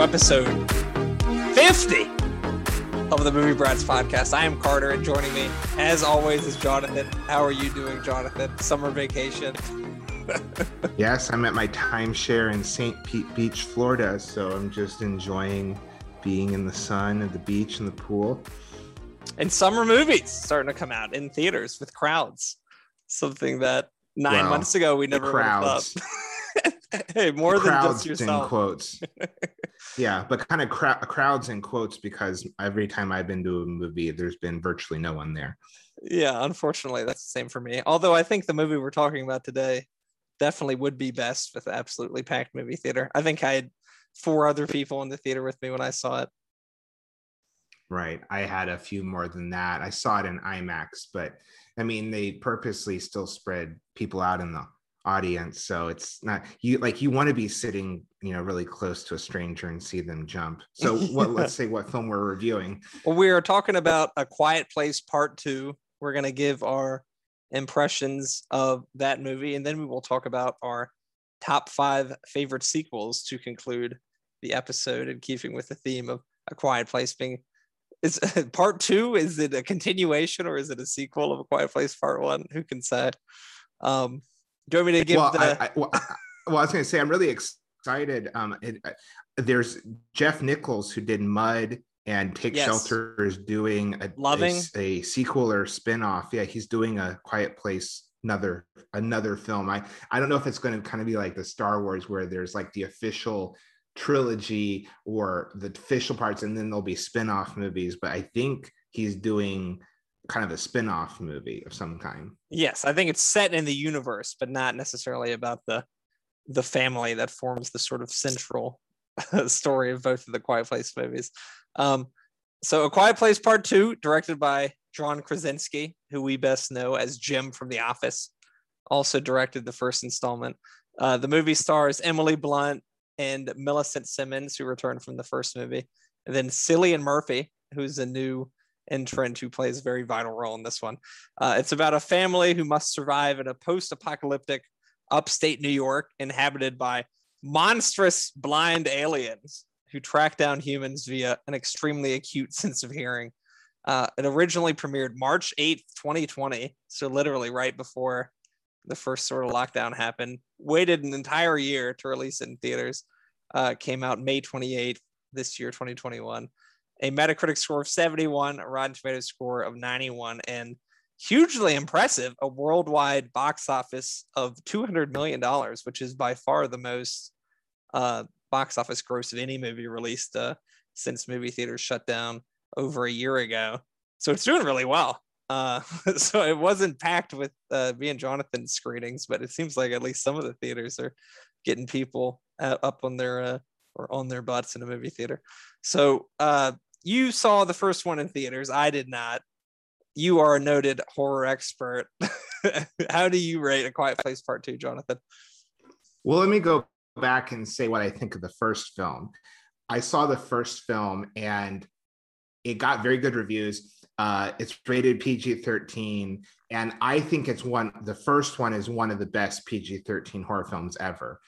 Hello, and welcome to episode 50 of the Movie Brats podcast. I am Carter, and joining me, as always, is Jonathan. How are you doing, Jonathan? Summer vacation? yes, I'm at my timeshare in St. Pete Beach, Florida, so I'm just enjoying being in the sun and the beach and the pool. And summer movies starting to come out in theaters with crowds. Something that nine well, months ago we never crowds. hey, more crowds than just yourself. In quotes. yeah, but kind of cra- crowds in quotes because every time I've been to a movie, there's been virtually no one there. Yeah, unfortunately, that's the same for me. Although I think the movie we're talking about today definitely would be best with absolutely packed movie theater. I think I had four other people in the theater with me when I saw it. Right. I had a few more than that. I saw it in IMAX, but I mean, they purposely still spread people out in the audience. So it's not you like you want to be sitting, you know, really close to a stranger and see them jump. So what let's say what film we're reviewing. Well, we are talking about A Quiet Place Part Two. We're gonna give our impressions of that movie, and then we will talk about our top five favorite sequels to conclude the episode in keeping with the theme of A Quiet Place being is part two is it a continuation or is it a sequel of a quiet place part one who can say um do you want me to give well, the I, I, well, I, well, I was going to say i'm really excited um it, there's jeff nichols who did mud and take yes. shelter is doing a, loving. a, a sequel or spin-off. Yeah he's doing a quiet place another another film. I i don't know if it's going to kind of be like the star wars where there's like the official trilogy or the official parts and then there'll be spin-off movies but i think he's doing kind of a spin-off movie of some kind. Yes i think it's set in the universe but not necessarily about the the family that forms the sort of central story of both of the quiet place movies. Um so a quiet place part two directed by john krasinski who we best know as jim from the office also directed the first installment. Uh, the movie stars emily blunt and Millicent Simmonds, who returned from the first movie, and then Cillian Murphy, who's a new entrant who plays a very vital role in this one. Uh, it's about a family who must survive in a post-apocalyptic upstate New York inhabited by monstrous blind aliens who track down humans via an extremely acute sense of hearing. Uh, it originally premiered March 8th, 2020, so literally right before the first sort of lockdown happened. Waited an entire year to release it in theaters. Uh, came out May 28th this year, 2021. A Metacritic score of 71, a Rotten Tomatoes score of 91, and hugely impressive, a worldwide box office of $200 million, which is by far the most uh, box office gross of any movie released uh, since movie theaters shut down over a year ago. So it's doing really well. Uh, so it wasn't packed with uh, me and Jonathan screenings, but it seems like at least some of the theaters are getting people up on their uh, or on their butts in a movie theater. So uh, you saw the first one in theaters. I did not. You are a noted horror expert. How do you rate A Quiet Place Part Two, Jonathan? Well, let me go back and say what I think of the first film. I saw the first film and it got very good reviews uh, it's rated PG 13. And I think it's one, the first one is one of the best PG 13 horror films ever.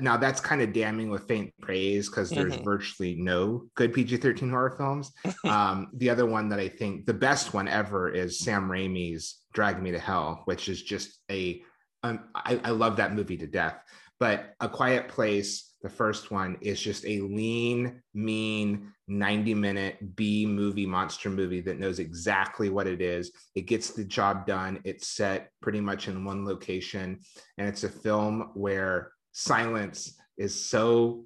Now, that's kind of damning with faint praise because there's mm-hmm. virtually no good PG 13 horror films. um, the other one that I think the best one ever is Sam Raimi's Drag Me to Hell, which is just a um, I, I love that movie to death. But A Quiet Place, the first one, is just a lean, mean, 90 minute B movie, monster movie that knows exactly what it is. It gets the job done. It's set pretty much in one location. And it's a film where silence is so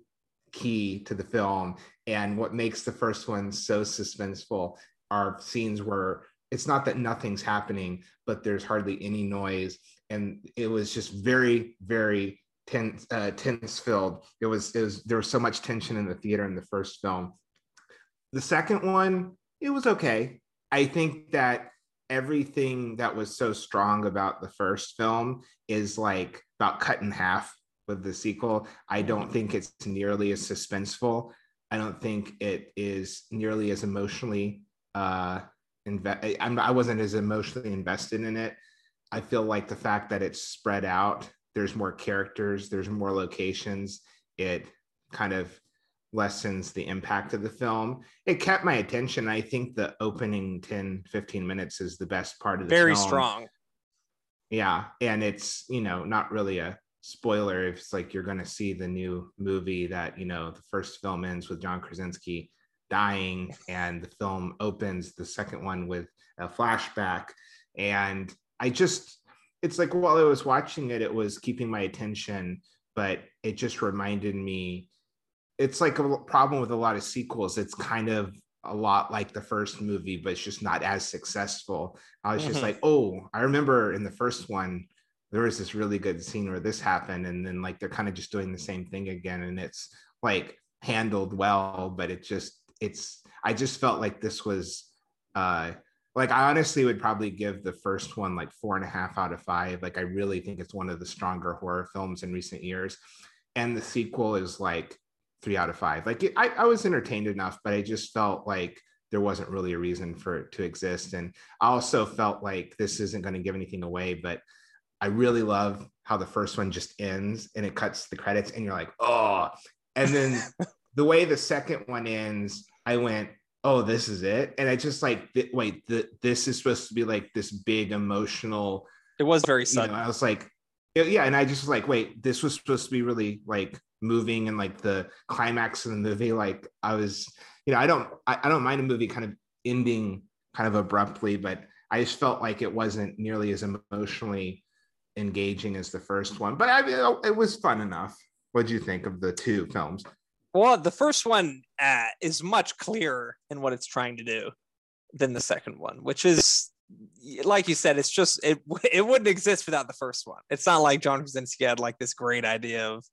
key to the film. And what makes the first one so suspenseful are scenes where it's not that nothing's happening, but there's hardly any noise. And it was just very, very tense, uh, tense filled. It was, it was, there was so much tension in the theater in the first film the second one, it was okay. I think that everything that was so strong about the first film is like about cut in half with the sequel. I don't think it's nearly as suspenseful. I don't think it is nearly as emotionally uh inve- I'm, I wasn't as emotionally invested in it. I feel like the fact that it's spread out, there's more characters, there's more locations. It kind of lessens the impact of the film. It kept my attention. I think the opening 10, 15 minutes is the best part of the Very film. strong. Yeah. And it's, you know, not really a spoiler if it's like you're going to see the new movie that, you know, the first film ends with John Krasinski dying and the film opens the second one with a flashback. And I just, it's like while I was watching it, it was keeping my attention, but it just reminded me it's like a problem with a lot of sequels. It's kind of a lot like the first movie, but it's just not as successful. I was just Mhm. like, oh, I remember in the first one, there was this really good scene where this happened. And then like they're kind of just doing the same thing again. And it's like handled well, but it just, it's, I just felt like this was, uh, like I honestly would probably give the first one like four and a half out of five. Like I really think it's one of the stronger horror films in recent years. And the sequel is like three out of five. Like I, I was entertained enough, but I just felt like there wasn't really a reason for it to exist. And I also felt like this isn't going to give anything away, but I really love how the first one just ends and it cuts the credits and you're like, oh. And then the way the second one ends, I went, oh, this is it. And I just like, th- wait, th- this is supposed to be like this big emotional It was very you know, I was like, yeah, and I just was like, wait, this was supposed to be really like moving and like the climax of the movie. Like I was, you know, I don't, I, I don't mind a movie kind of ending kind of abruptly, but I just felt like it wasn't nearly as emotionally engaging as the first one. But I mean, it was fun enough. What do you think of the two films? Well, the first one uh, is much clearer in what it's trying to do than the second one, which is, like you said, it's just it it wouldn't exist without the first one. It's not like John Krasinski had like this great idea of,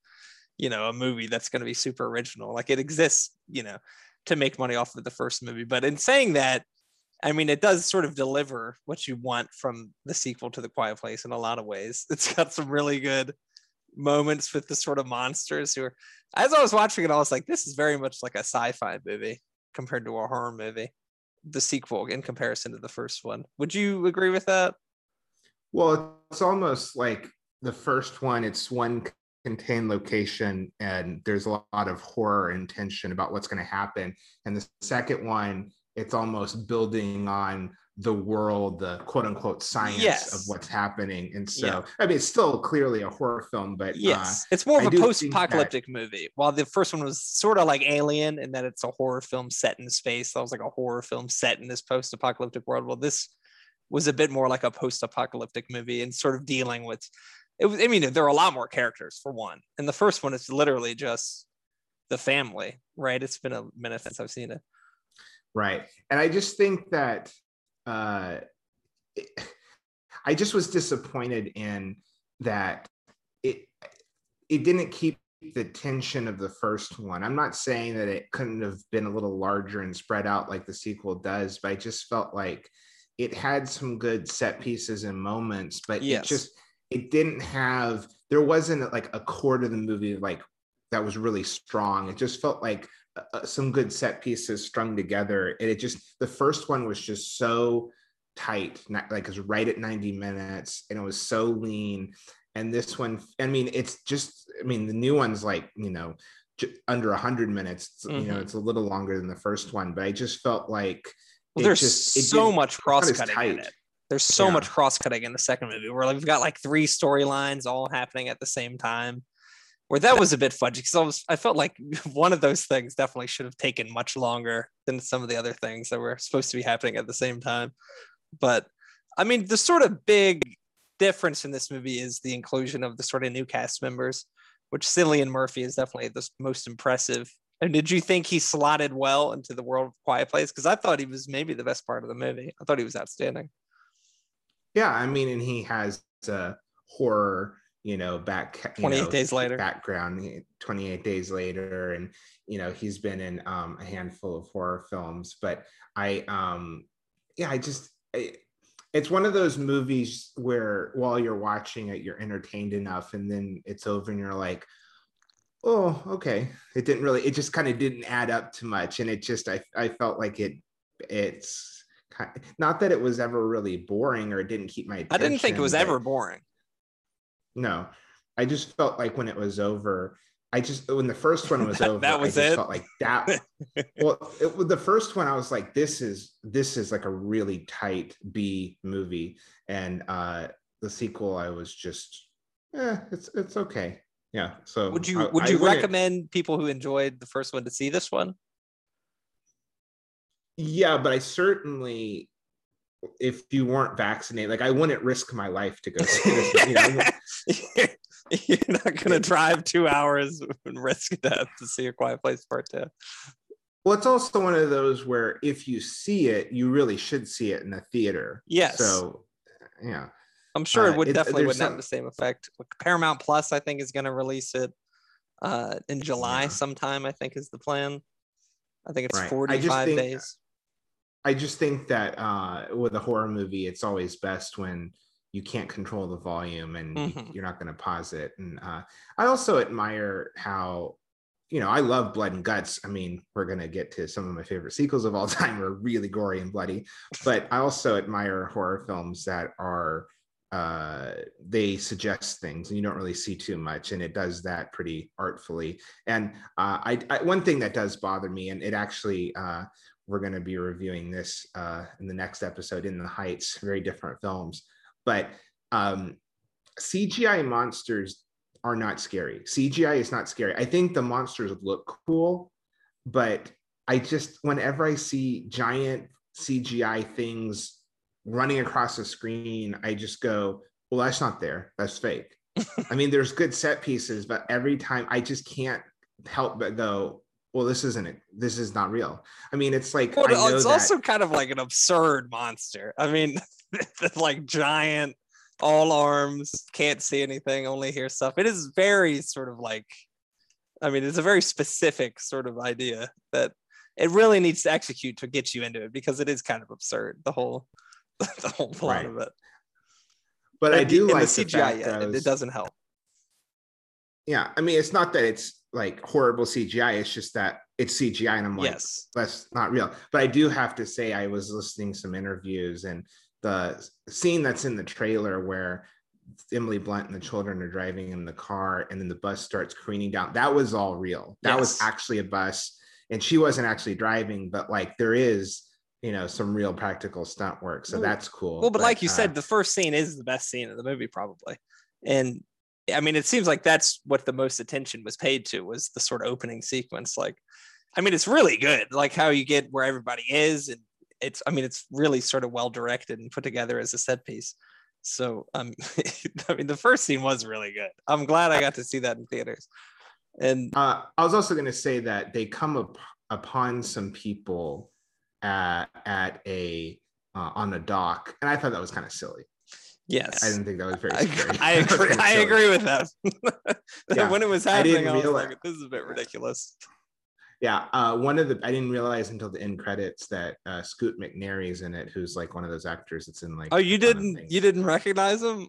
you know, a movie that's going to be super original. Like it exists, you know, to make money off of the first movie. But in saying that, I mean, it does sort of deliver what you want from the sequel to The Quiet Place in a lot of ways. It's got some really good moments with the sort of monsters who are as I was watching it, I was like, this is very much like a sci-fi movie compared to a horror movie. The sequel in comparison to the first one. Would you agree with that? Well, it's almost like the first one, it's one contained location and there's a lot of horror and tension about what's going to happen. And the second one, it's almost building on the world, the quote unquote science Yes. of what's happening. And so, Yeah. I mean, it's still clearly a horror film, but uh, Yes, it's more of a do think that- post-apocalyptic movie. While the first one was sort of like Alien, in that it's a horror film set in space. That was like a horror film set in this post-apocalyptic world. Well, this was a bit more like a post-apocalyptic movie and sort of dealing with. It was. I mean, there are a lot more characters for one, and the first one is literally just the family, right? It's been a minute since I've seen it. Right. And I just think that uh, it, I just was disappointed in that it it didn't keep the tension of the first one. I'm not saying that it couldn't have been a little larger and spread out like the sequel does, but I just felt like it had some good set pieces and moments, but Yes. it just it didn't have there wasn't like a core to the movie like that was really strong. It just felt like uh, some good set pieces strung together. And it just the first one was just so tight, not, like it's right at 90 minutes, and it was so lean. And this one, I mean, it's just, I mean, the new one's like, you know, j- under 100 minutes. It's, You know, Mhm. it's a little longer than the first one, but I just felt like Well, there's just- so much not cross cutting in it. There's so Yeah. much cross cutting in the second movie where like, we've got like three storylines all happening at the same time. Where that was a bit fudgy because I I felt like one of those things definitely should have taken much longer than some of the other things that were supposed to be happening at the same time. But I mean, the sort of big difference in this movie is the inclusion of the sort of new cast members, which Cillian Murphy is definitely the most impressive. And did you think he slotted well into the world of Quiet Place? Because I thought he was maybe the best part of the movie. I thought he was outstanding. Yeah, I mean, and he has a horror, you know, back you 28 know, days later. background. 28 days later, and you know, he's been in um, a handful of horror films. But I, um, yeah, I just, I, it's one of those movies where while you're watching it, you're entertained enough, and then it's over, and you're like, oh, okay. It didn't really, it just kind of didn't add up to much, and it just, I, I felt like it, it's. Not that it was ever really boring or it didn't keep my attention. I didn't think it was ever boring. No, I just felt like when it was over, I just when the first one was over, that was I just it? felt like that. well, it, the first one I was like, this is this is like a really tight B movie, and uh the sequel I was just, yeah, it's it's okay. Yeah. So would you I, would you recommend people who enjoyed the first one to see this one? Yeah, but I certainly, if you weren't vaccinated, like I wouldn't risk my life to go you know? You're not gonna drive two hours and risk death to see a Quiet Place Part Two. well, it's also one of those where if you see it, you really should see it in a theater. Yes. So, yeah. I'm sure Uh, it would it- definitely wouldn't have the same effect. Like, Paramount Plus, I think, is going to release it uh, in July Yeah. sometime. I think is the plan. I think it's Right. I just 45 think- days. I just think that uh, with a horror movie, it's always best when you can't control the volume and Mhm. you're not going to pause it. And uh, I also admire how, you know, I love Blood and Guts. I mean, we're going to get to some of my favorite sequels of all time are really gory and bloody, but I also admire horror films that are uh they suggest things and you don't really see too much and it does that pretty artfully and uh I, I one thing that does bother me and it actually uh we're going to be reviewing this uh, in the next episode in the heights very different films. But um, cgi monsters are not scary. Cgi is not scary. I think the monsters look cool but i just whenever i see giant cgi things running across the screen i just go well that's not there. That's fake. I mean there's good set pieces but every time i just can't help but go well this isn't it this is not real i mean it's like Well, I know it's that- also kind of like an absurd monster. I mean, like giant, all arms, can't see anything, only hear stuff. It is very sort of like, I mean, it's a very specific sort of idea that it really needs to execute to get you into it because it is kind of absurd. The whole, the whole plot Right. of it. but i do the- like and the the CGI. fact Yeah, it doesn't help. yeah i mean it's not that it's like horrible cgi it's just that it's cgi and i'm like yes. that's not real. But I do have to say, I was listening to some interviews and the scene that's in the trailer where Emily Blunt and the children are driving in the car and then the bus starts careening down. That was all real. That was actually a bus and she wasn't actually driving, but like there is, you know, some real practical stunt work. So Well- that's cool. Well, but like you uh, said, the first scene is the best scene of the movie, probably. And I mean, it seems like that's what the most attention was paid to was the sort of opening sequence. Like, I mean, it's really good, like how you get where everybody is, and it's, I mean, it's really sort of well directed and put together as a set piece. So, um, I mean, the first scene was really good. I'm glad I got to see that in theaters. And Uh, I was also going to say that they come up upon some people at at a uh, on a dock, and I thought that was kind of silly. Yes, I didn't think that was very I, scary. I was agree. I agree with that. Yeah, when it was I happening, I, was realize- like, "This is a bit ridiculous." Yeah, uh, one of the I didn't realize until the end credits that uh, Scoot McNairy's in it, who's like one of those actors that's in like. Oh, you a ton of didn't? You didn't recognize him?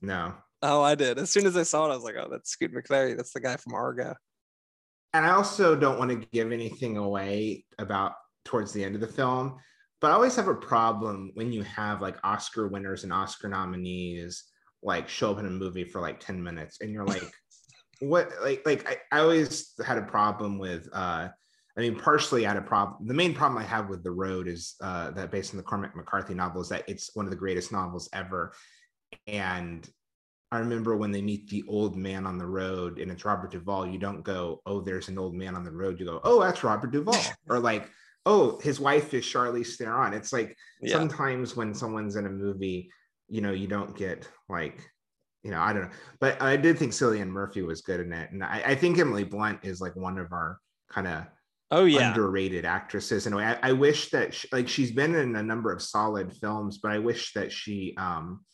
No, Oh, I did. As soon as I saw it, I was like, "Oh, that's Scoot McNairy. That's the guy from Argo." and I also don't want to give anything away about towards the end of the film, but I always have a problem when you have like Oscar winners and Oscar nominees like show up in a movie for like 10 minutes and you're like what like like I, I always had a problem with uh I mean partially I had a problem the main problem I have with The Road is uh that based on the Cormac McCarthy novel is that it's one of the greatest novels ever and I remember when they meet the old man on the road and it's Robert Duvall, you don't go, oh, there's an old man on the road. You go, oh, that's Robert Duvall. or like, oh, his wife is Charlize Theron. It's like Yeah. sometimes when someone's in a movie, you know, you don't get like, you know, I don't know. But I did think Cillian Murphy was good in it. And I, I think Emily Blunt is like one of our kind of Oh yeah. underrated actresses in a way. I, I wish that she, like she's been in a number of solid films, but I wish that she um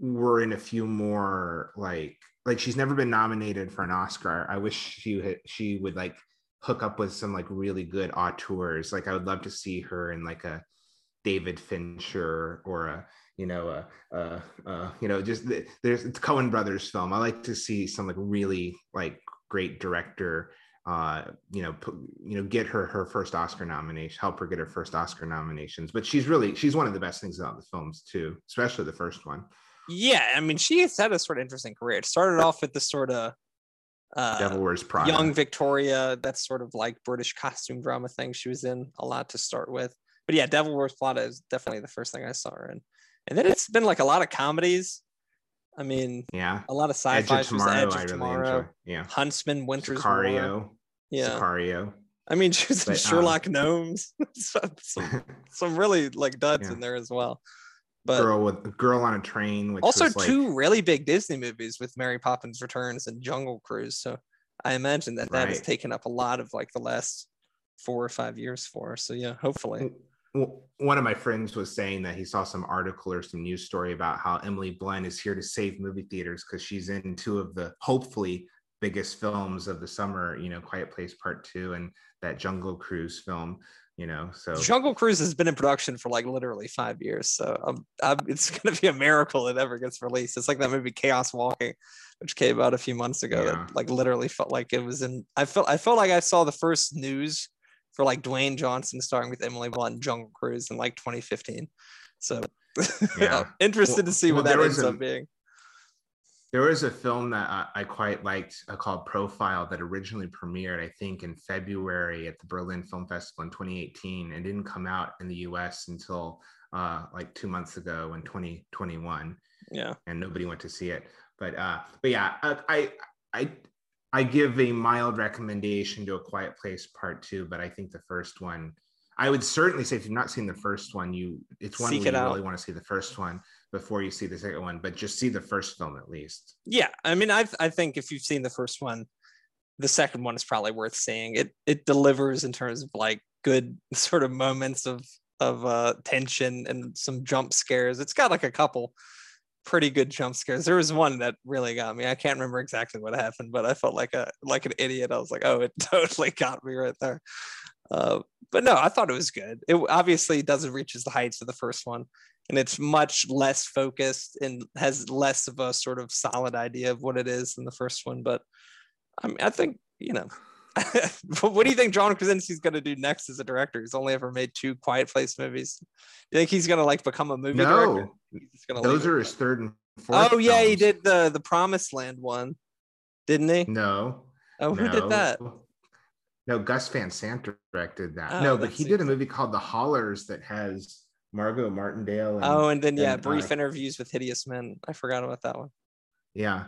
were in a few more like like she's never been nominated for an Oscar. I wish she had, she would like hook up with some like really good auteurs. Like I would love to see her in like a David Fincher or a you know a, a, a you know just the, there's it's Coen Brothers film. I like to see some like really like great director uh you know you know get her her first oscar nomination help her get her first oscar nominations but she's really she's one of the best things about the films too especially the first one Yeah, I mean, she has had a sort of interesting career. It started off with the sort of Uh, Devil Wears Prada. Young Victoria, that's sort of like British costume drama thing she was in a lot to start with. But yeah, Devil Wears Prada is definitely the first thing I saw her in. And then it's been like a lot of comedies. I mean, yeah, a lot of sci-fi. of She was Tomorrow. Edge I of really Tomorrow, enjoy. Yeah, Huntsman, Winter's War. Sicario. Yeah, Sicario. I mean, she was in But, um, Sherlock Gnomes. some, some, some really like duds Yeah. in there as well. But girl with girl on a train. Also like, two really big Disney movies with Mary Poppins Returns and Jungle Cruise. So I imagine that that has taken up a lot of like the last four or five years for. her. So yeah, hopefully. one of my friends was saying that he saw some article or some news story about how Emily Blunt is here to save movie theaters because she's in two of the hopefully biggest films of the summer. You know, Quiet Place Part Two and that Jungle Cruise film. You know, so Jungle Cruise has been in production for like literally five years, so um, um, it's gonna be a miracle it ever gets released. It's like that movie Chaos Walking, which came out a few months ago. Yeah. That like literally felt like it was in. I felt I felt like I saw the first news for like Dwayne Johnson starring with Emily Blunt Jungle Cruise in like 2015. So Yeah. interested Well- to see what well, that ends up being. There was a film that I, I quite liked uh, called Profile that originally premiered, I think, in February at the Berlin Film Festival in 2018 and didn't come out in the US until uh, like two months ago in 2021. Yeah, and nobody went to see it. But uh, but yeah, I, I I I give a mild recommendation to A Quiet Place Part Two, but I think the first one. I would certainly say if you've not seen the first one, you it's one Seek it you out. really want to see the first one before you see the second one, but just see the first film at least. yeah. I mean, I I think if you've seen the first one, the second one is probably worth seeing. It it delivers in terms of like good sort of moments of of uh, tension and some jump scares. It's got like a couple pretty good jump scares. There was one that really got me. I can't remember exactly what happened, but I felt like a like an idiot. I was like, oh, it totally got me right there. Uh, but no, I thought it was good. It obviously doesn't reach as the heights of the first one, and it's much less focused and has less of a sort of solid idea of what it is than the first one. But I mean, I think you know. what do you think John Krasinski's going to do next as a director? He's only ever made two Quiet Place movies. Do you think he's going to like become a movie director? No, He's just those it are at his third and fourth. Oh yeah, he did the the Promised Land one, didn't he? No, Oh, who did that? No, Gus Van Sant directed that. Oh, no, but he did a movie called The Hollars that has Margot Martindale. And, Oh, and then yeah, and, brief uh, interviews with hideous men. I forgot about that one. Yeah,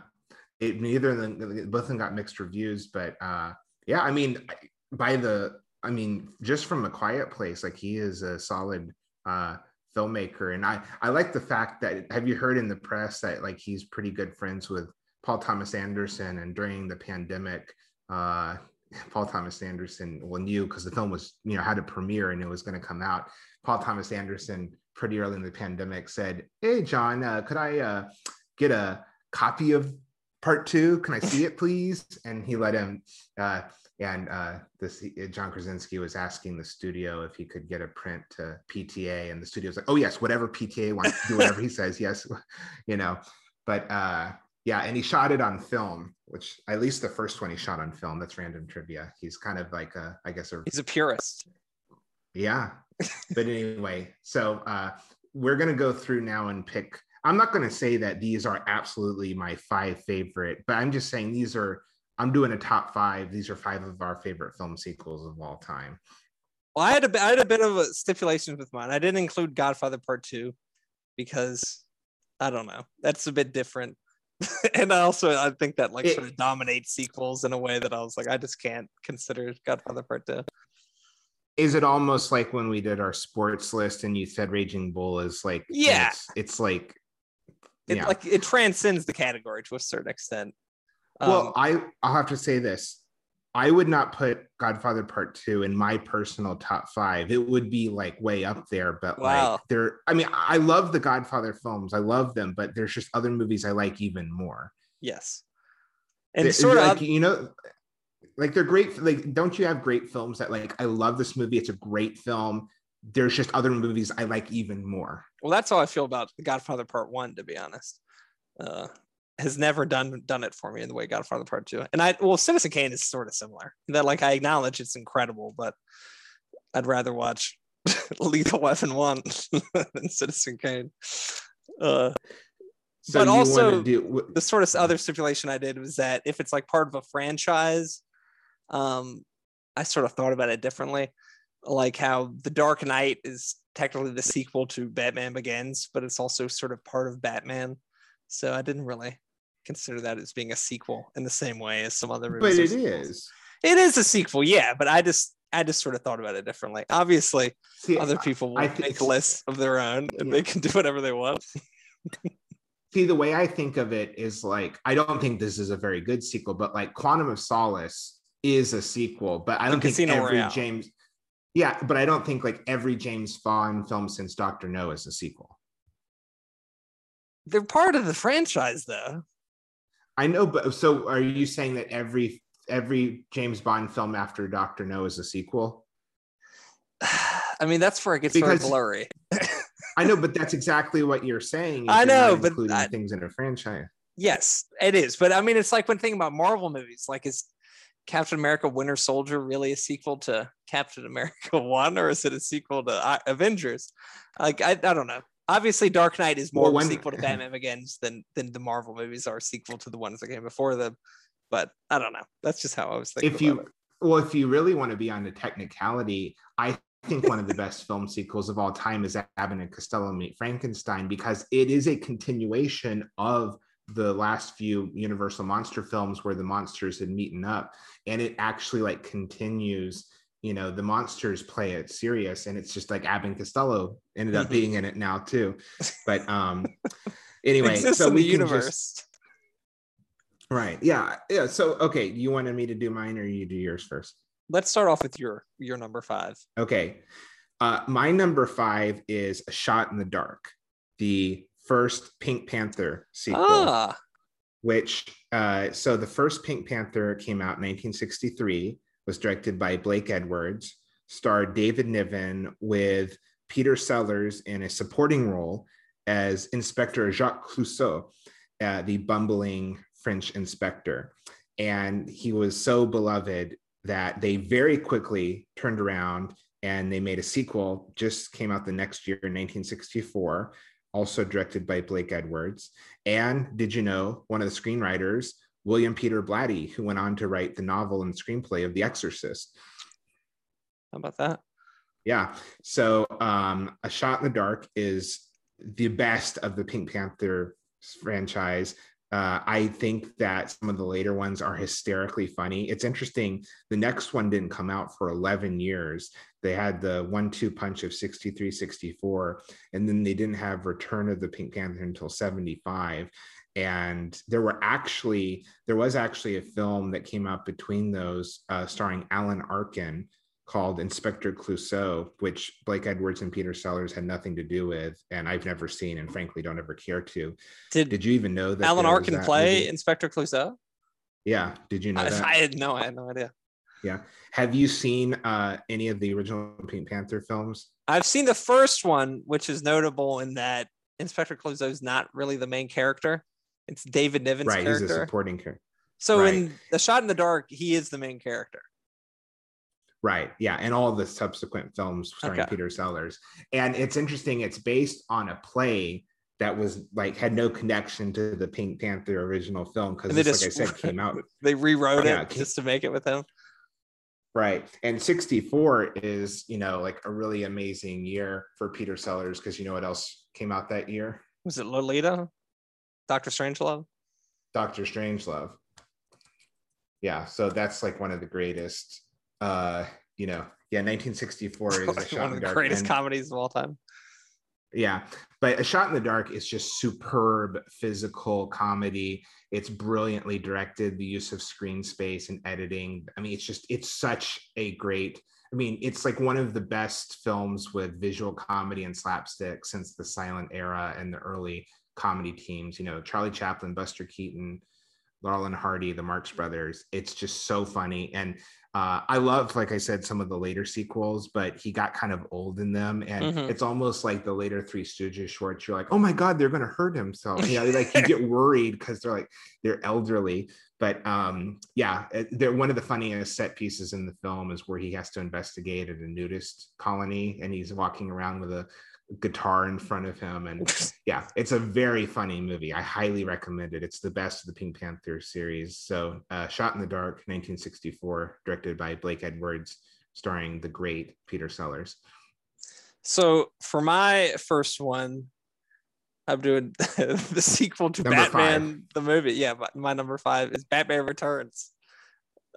it, neither of them, both of them got mixed reviews, but uh, yeah, I mean, by the, I mean, just from a quiet place, like he is a solid uh, filmmaker, and I, I like the fact that have you heard in the press that like he's pretty good friends with Paul Thomas Anderson, and during the pandemic, uh, Paul Thomas Anderson, well, knew because the film was, you know, had a premiere and it was going to come out. Paul Thomas Anderson, pretty early in the pandemic, said, "Hey, John, uh, could I uh, get a copy of part two? Can I see it, please?" And he let him. Uh, and uh, this John Krasinski was asking the studio if he could get a print to PTA, and the studio was like, "Oh yes, whatever PTA wants, to do whatever he says." Yes, you know. But uh, yeah, and he shot it on film, which at least the first one he shot on film. That's random trivia. He's kind of like a, I guess, a He's a purist. yeah. But anyway, so uh, we're gonna go through now and pick. I'm not gonna say that these are absolutely my five favorite, but I'm just saying these are. I'm doing a top five. These are five of our favorite film sequels of all time. Well, I had a bit- I had a bit of a stipulation with mine. I didn't include Godfather Part Two because I don't know. That's a bit different. and I also I think that like It- sort of dominates sequels in a way that I was like, I just can't consider Godfather Part Two. Is it almost like when we did our sports list and you said Raging Bull is like Yeah. it's, it's like It yeah. like it transcends the category to a certain extent. well, Um, I I'll have to say this. I would not put Godfather Part Two in my personal top five. It would be like way up there, but Wow. like there. I mean, I love the Godfather films. I love them, but there's just other movies I like even more. yes. And They- sort of like you know, like they're great. Like, don't you have great films that like I love this movie? It's a great film. There's just other movies I like even more. well, that's how I feel about The Godfather Part One, to be honest. Uh, has never done done it for me in the way Godfather Part Two. And I well, Citizen Kane is sort of similar. That like I acknowledge it's incredible, but I'd rather watch Lethal Weapon One than Citizen Kane. Uh, So But also, do the sort of other stipulation I did was that if it's like part of a franchise, um, I sort of thought about it differently. Like how The Dark Knight is technically the sequel to Batman Begins, but it's also sort of part of Batman. So I didn't really consider that as being a sequel in the same way as some other but it is. It is a sequel, yeah, but I just I just sort of thought about it differently. Obviously, See, other people will I think- make lists of their own and Yeah. they can do whatever they want. see the way I think of it is like I don't think this is a very good sequel, but like Quantum of Solace is a sequel, but I don't think Casino every Royale. James yeah, but I don't think like every James Bond film since Doctor No is a sequel. They're part of the franchise though. I know, but so are you saying that every every James Bond film after Doctor No is a sequel? I mean, that's where it gets Because- blurry. I know, but that's exactly what you're saying. I know, but including I- things in a franchise. Yes, it is. But I mean, it's like when thinking about Marvel movies, like is Captain America Winter Soldier really a sequel to Captain America 1 or is it a sequel to uh, Avengers? Like, I, I don't know. Obviously, Dark Knight is more Well, when- a sequel to Batman Begins than, than the Marvel movies are a sequel to the ones that came before them. But I don't know. That's just how I was thinking. if you it. well if you really want to be on the technicality i think one of the best film sequels of all time is abbott and costello meet frankenstein because it is a continuation of the last few universal monster films where the monsters had meeten up and it actually like continues you know the monsters play it serious and it's just like abbott costello ended up Mhm. being in it now too but um anyway so we the universe. just right yeah yeah so okay you wanted me to do mine or you do yours first Let's start off with your your number five. Okay. Uh, my number five is A Shot in the Dark, the first Pink Panther sequel, Ah, which, uh, so the first Pink Panther came out in 1963, was directed by Blake Edwards, starred David Niven with Peter Sellers in a supporting role as Inspector Jacques Clouseau, uh, the bumbling French inspector. And he was so beloved that they very quickly turned around and they made a sequel, just came out the next year in 1964, also directed by Blake Edwards. And did you know one of the screenwriters, William Peter Blatty, who went on to write the novel and screenplay of The Exorcist? how about that? Yeah. So um, A Shot in the Dark is the best of the Pink Panther franchise. Uh, I think that some of the later ones are hysterically funny. It's interesting. The next one didn't come out for 11 years. They had the one two punch of 63, 64, and then they didn't have Return of the Pink Panther until 75. And there were actually, there was actually a film that came out between those uh, starring Alan Arkin called Inspector Clouseau, which Blake Edwards and Peter Sellers had nothing to do with, and I've never seen, and frankly don't ever care to. Did, Did you even know that Alan Arkin that play movie? Inspector Clouseau? Yeah, did you know I, that? I had no, I had no idea. yeah. Have you seen uh, any of the original Pink Panther films? I've seen the first one, which is notable in that Inspector Clouseau is not really the main character. It's David Niven's right, he's a supporting character. So right. in The Shot in the Dark, he is the main character. Right. Yeah. And all the subsequent films starring Okay. Peter Sellers. And it's interesting, it's based on a play that was like had no connection to the Pink Panther original film because like I just- said, came out They rewrote Yeah, it can- just to make it with him. Right. And 64 is, you know, like a really amazing year for Peter Sellers because you know what else came out that year? Was it Lolita? Doctor Strangelove? Doctor Strangelove. Yeah. So that's like one of the greatest, uh, you know, yeah, 1964 is a One of the the greatest And- comedies of all time. Yeah, but A Shot in the Dark is just superb physical comedy. It's brilliantly directed, the use of screen space and editing. I mean, it's just, it's such a great, I mean, it's like one of the best films with visual comedy and slapstick since the silent era and the early comedy teams. You know, Charlie Chaplin, Buster Keaton, Laurel and Hardy, the Marx Brothers. It's just so funny. And uh, I love, like I said, some of the later sequels, but he got kind of old in them. And Mhm. it's almost like the later Three Stooges shorts. You're like, oh my God, they're going to hurt himself. You know, like you get worried because they're like, they're elderly. But um, yeah, they're one of the funniest set pieces in the film is where he has to investigate at a nudist colony and he's walking around with a guitar in front of him and yeah it's a very funny movie. I highly recommend it. It's the best of the pink panther series. So uh, shot in the dark 1964 directed by blake edwards starring the great peter sellers. So for my first one i'm doing the sequel to number batman five. the movie. Yeah my number five is batman returns.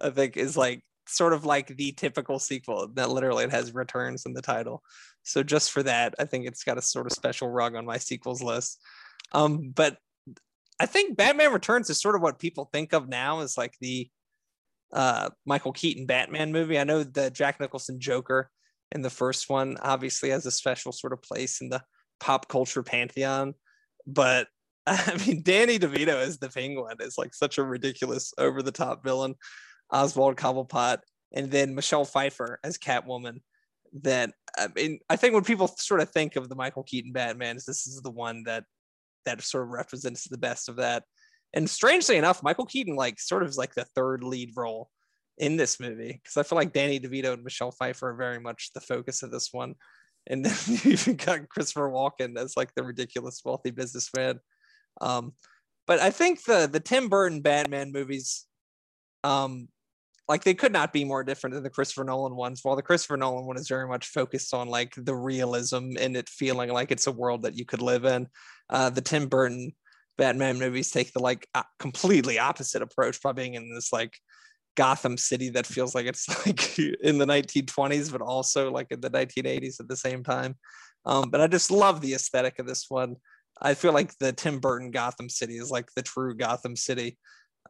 I think is like sort of like the typical sequel that literally it has returns in the title. So just for that, I think it's got a sort of special rug on my sequels list. Um, but I think Batman Returns is sort of what people think of now as like the uh, Michael Keaton Batman movie. I know the Jack Nicholson Joker in the first one obviously has a special sort of place in the pop culture pantheon, but I mean, Danny DeVito as the Penguin is like such a ridiculous, over the top villain. Oswald Cobblepot, and then Michelle Pfeiffer as Catwoman. That I mean, I think when people sort of think of the Michael Keaton Batman, this is the one that that sort of represents the best of that. And strangely enough, Michael Keaton like sort of is like the third lead role in this movie because I feel like Danny DeVito and Michelle Pfeiffer are very much the focus of this one. And then you even got Christopher Walken as like the ridiculous wealthy businessman. Um, but I think the the Tim Burton Batman movies um, like they could not be more different than the Christopher Nolan ones. While the Christopher Nolan one is very much focused on like the realism and it feeling like it's a world that you could live in, uh, the Tim Burton Batman movies take the like completely opposite approach by being in this like Gotham City that feels like it's like in the 1920s, but also like in the 1980s at the same time. Um, but I just love the aesthetic of this one. I feel like the Tim Burton Gotham City is like the true Gotham City.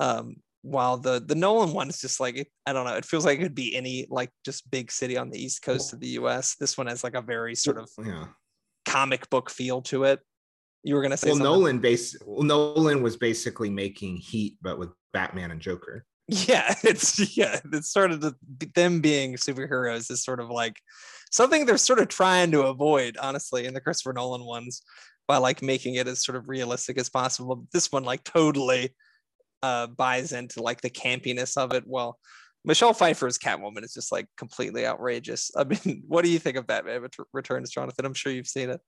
Um, while the the Nolan one is just like I don't know, it feels like it could be any like just big city on the east coast of the U.S. This one has like a very sort of yeah. comic book feel to it. You were gonna say well, something? Nolan base well, Nolan was basically making Heat, but with Batman and Joker. Yeah, it's yeah, it's sort of the, them being superheroes is sort of like something they're sort of trying to avoid, honestly, in the Christopher Nolan ones by like making it as sort of realistic as possible. This one like totally uh, buys into like the campiness of it. Well, Michelle Pfeiffer's Catwoman is just like completely outrageous. I mean, what do you think of Batman Returns, Jonathan? I'm sure you've seen it.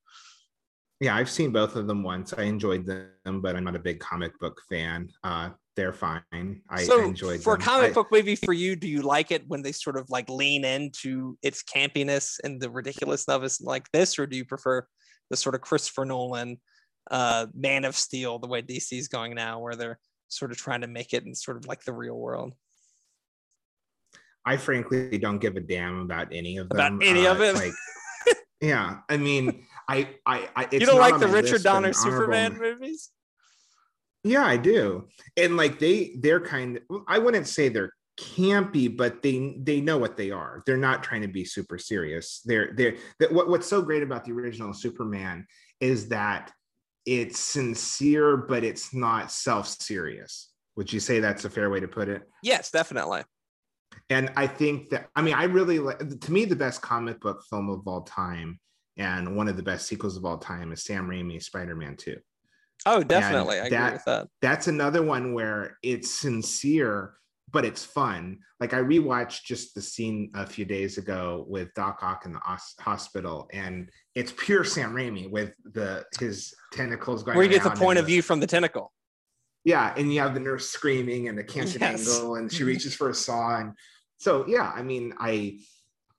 Yeah, I've seen both of them once. I enjoyed them, but I'm not a big comic book fan. Uh, they're fine. I so enjoyed for them. a comic I, book movie for you. Do you like it when they sort of like lean into its campiness and the ridiculousness of it like this, or do you prefer the sort of Christopher Nolan, uh, Man of Steel, the way DC is going now, where they're sort of trying to make it in sort of like the real world. I frankly don't give a damn about any of them. About any uh, of it, like, yeah. I mean, I, I, I you don't like the Richard Donner Superman movies? Yeah, I do. And like they, they're kind of. I wouldn't say they're campy, but they they know what they are. They're not trying to be super serious. They're they're, they're what, what's so great about the original Superman is that it's sincere, but it's not self-serious. Would you say that's a fair way to put it? Yes, definitely. And I think that I mean I really like to me the best comic book film of all time and one of the best sequels of all time is Sam Raimi's Spider-Man 2. Oh, definitely. I that, agree with that. That's another one where it's sincere, but it's fun. Like I rewatched just the scene a few days ago with Doc Ock in the hospital, and it's pure Sam Raimi with the his tentacles going. Where you get the point of the, view from the tentacle. Yeah, and you have the nurse screaming and the cancer yes. angle, and she reaches for a saw, and so yeah, I mean, I.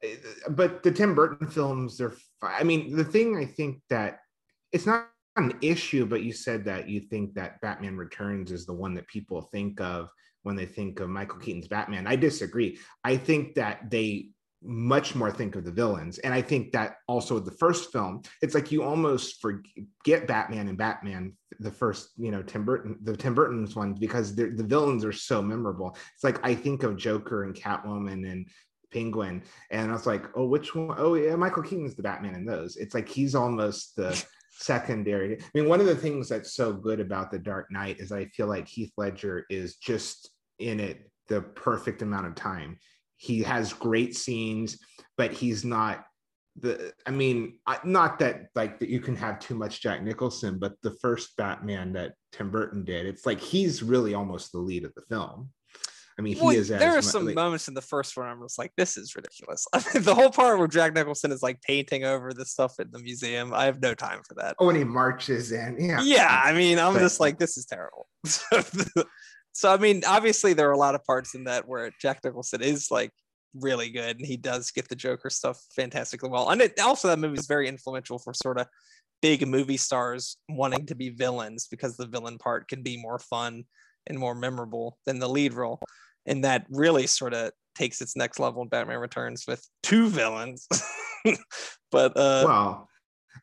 Eh, but the Tim Burton films, they're. I mean, the thing I think that it's not an issue, but you said that you think that Batman Returns is the one that people think of when they think of Michael Keaton's Batman. I disagree. I think that they much more think of the villains. And I think that also the first film, it's like you almost forget Batman and Batman, the first, you know, Tim Burton, the Tim Burton's ones, because the villains are so memorable. It's like I think of Joker and Catwoman and Penguin, and I was like, oh, which one? Oh, yeah, Michael Keaton's the Batman in those. It's like he's almost the secondary. I mean, one of the things that's so good about The Dark Knight is I feel like Heath Ledger is just in it the perfect amount of time. He has great scenes, but he's not the I mean, not that like that you can have too much Jack Nicholson, but the first Batman that Tim Burton did, it's like he's really almost the lead of the film. I mean, Well, he is. there are as some like- moments in the first one I'm just like, this is ridiculous. I mean, the whole part where Jack Nicholson is like painting over the stuff in the museum, I have no time for that. Oh, when he marches in, yeah, Yeah, I mean, I'm But- just like, this is terrible. so, I mean, obviously, there are a lot of parts in that where Jack Nicholson is like really good, and he does get the Joker stuff fantastically well. And it, also, that movie is very influential for sort of big movie stars wanting to be villains because the villain part can be more fun and more memorable than the lead role. And that really sort of takes its next level in Batman Returns with two villains. but uh, well,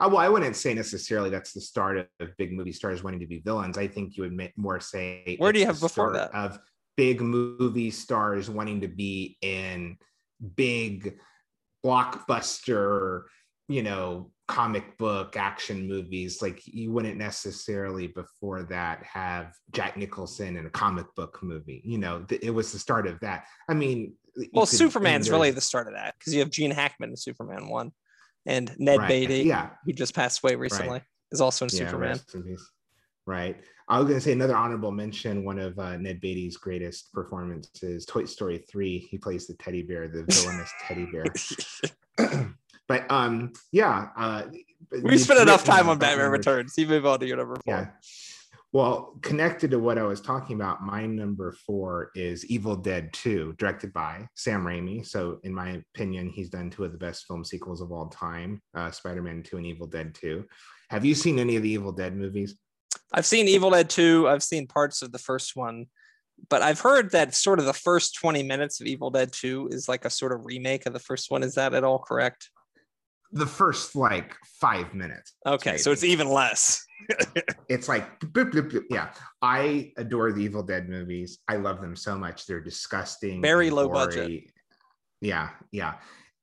uh, well, I wouldn't say necessarily that's the start of, big movie stars wanting to be villains. I think you would more say Where do you have before that? of big movie stars wanting to be in big blockbuster, you know, comic book action movies. Like you wouldn't necessarily before that have Jack Nicholson in a comic book movie. You know, th- it was the start of that. I mean, well, could- Superman's really the start of that because you have Gene Hackman in Superman 1 and Ned right, Beatty, Yeah, who just passed away recently, is also in Yeah, Superman. in. Right. I was going to say another honorable mention. One of uh, Ned Beatty's greatest performances, Toy Story 3. He plays the teddy bear, the villainous teddy bear. but um, yeah. Uh, we spent enough time on Batman Returns. You move on to your number four. Yeah. Well, connected to what I was talking about, my number four is Evil Dead 2, directed by Sam Raimi. So, in my opinion, he's done two of the best film sequels of all time uh, Spider Man 2 and Evil Dead 2. Have you seen any of the Evil Dead movies? I've seen Evil Dead 2. I've seen parts of the first one, but I've heard that sort of the first 20 minutes of Evil Dead 2 is like a sort of remake of the first one. Is that at all correct? The first like five minutes. Okay, so it's even less. It's like, bloop, bloop, bloop. yeah. I adore the Evil Dead movies. I love them so much. They're disgusting. Very low gory. budget. Yeah, yeah.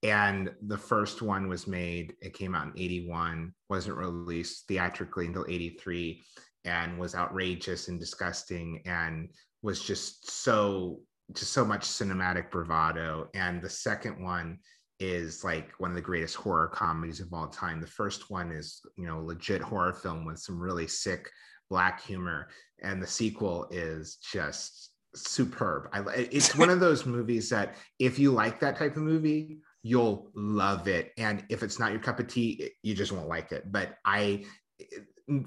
And the first one was made, it came out in 81, wasn't released theatrically until 83, and was outrageous and disgusting and was just so just so much cinematic bravado. And the second one is like one of the greatest horror comedies of all time. The first one is, you know, a legit horror film with some really sick black humor. And the sequel is just superb. I it's one of those movies that if you like that type of movie, you'll love it. And if it's not your cup of tea, you just won't like it. But I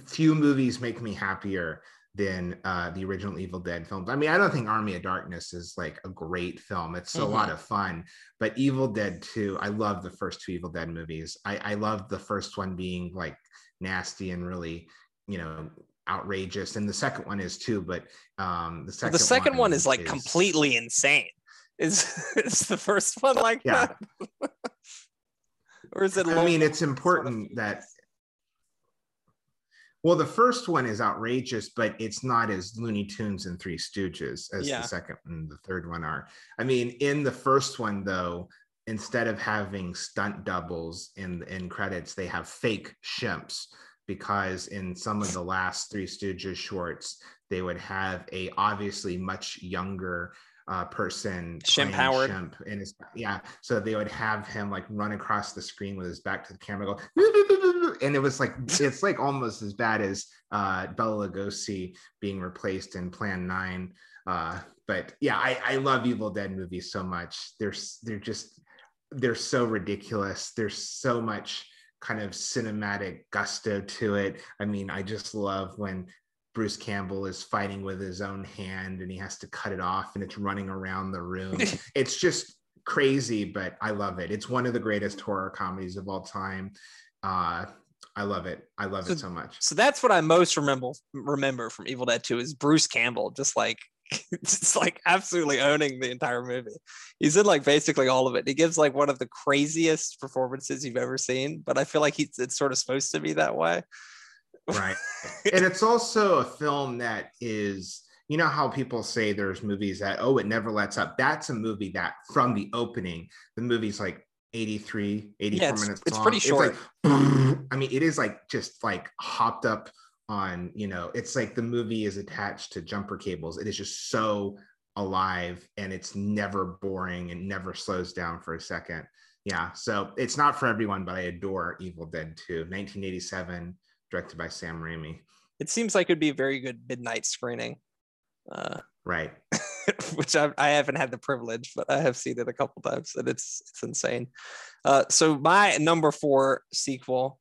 few movies make me happier than uh, the original Evil Dead films. I mean, I don't think Army of Darkness is like a great film. It's a Mhm. lot of fun, but Evil Dead 2, I love the first two Evil Dead movies. I, I love the first one being like nasty and really, you know, outrageous. And the second one is too, but um the second the second one, is like completely insane. Is is the first one like Yeah. that? or is it I mean, it's important that. Well, the first one is outrageous, but it's not as Looney Tunes and Three Stooges as Yeah. the second and the third one are. I mean, in the first one, though, instead of having stunt doubles in in credits, they have fake Shemps because in some of the last Three Stooges shorts, they would have a obviously much younger uh, person Shemp Howard. Shemp in his yeah. So they would have him like run across the screen with his back to the camera, go, and it was like it's like almost as bad as uh, Bela Lugosi being replaced in Plan Nine. Uh, but yeah, I, I love Evil Dead movies so much. They're they're just they're so ridiculous. There's so much kind of cinematic gusto to it. I mean, I just love when Bruce Campbell is fighting with his own hand and he has to cut it off and it's running around the room. it's just crazy, but I love it. It's one of the greatest horror comedies of all time. Uh, I love it. I love it so much. so that's what I most remember remember from Evil Dead 2 is Bruce Campbell just like just like absolutely owning the entire movie. He's in like basically all of it. He gives like one of the craziest performances you've ever seen, but I feel like he's it's sort of supposed to be that way. Right. and it's also a film that is you know how people say there's movies that oh it never lets up that's a movie that from the opening the movie's like 83 84 Yeah, it's- minutes it's long. pretty short. like, i mean it is like just like hopped up on you know it's like the movie is attached to jumper cables it is just so alive and it's never boring and never slows down for a second yeah so it's not for everyone but i adore evil dead 2 1987 directed by sam raimi It seems like it'd be a very good midnight screening. Uh, Right. which I, I haven't had the privilege, but I have seen it a couple times, and it's it's insane. Uh, so my number four sequel,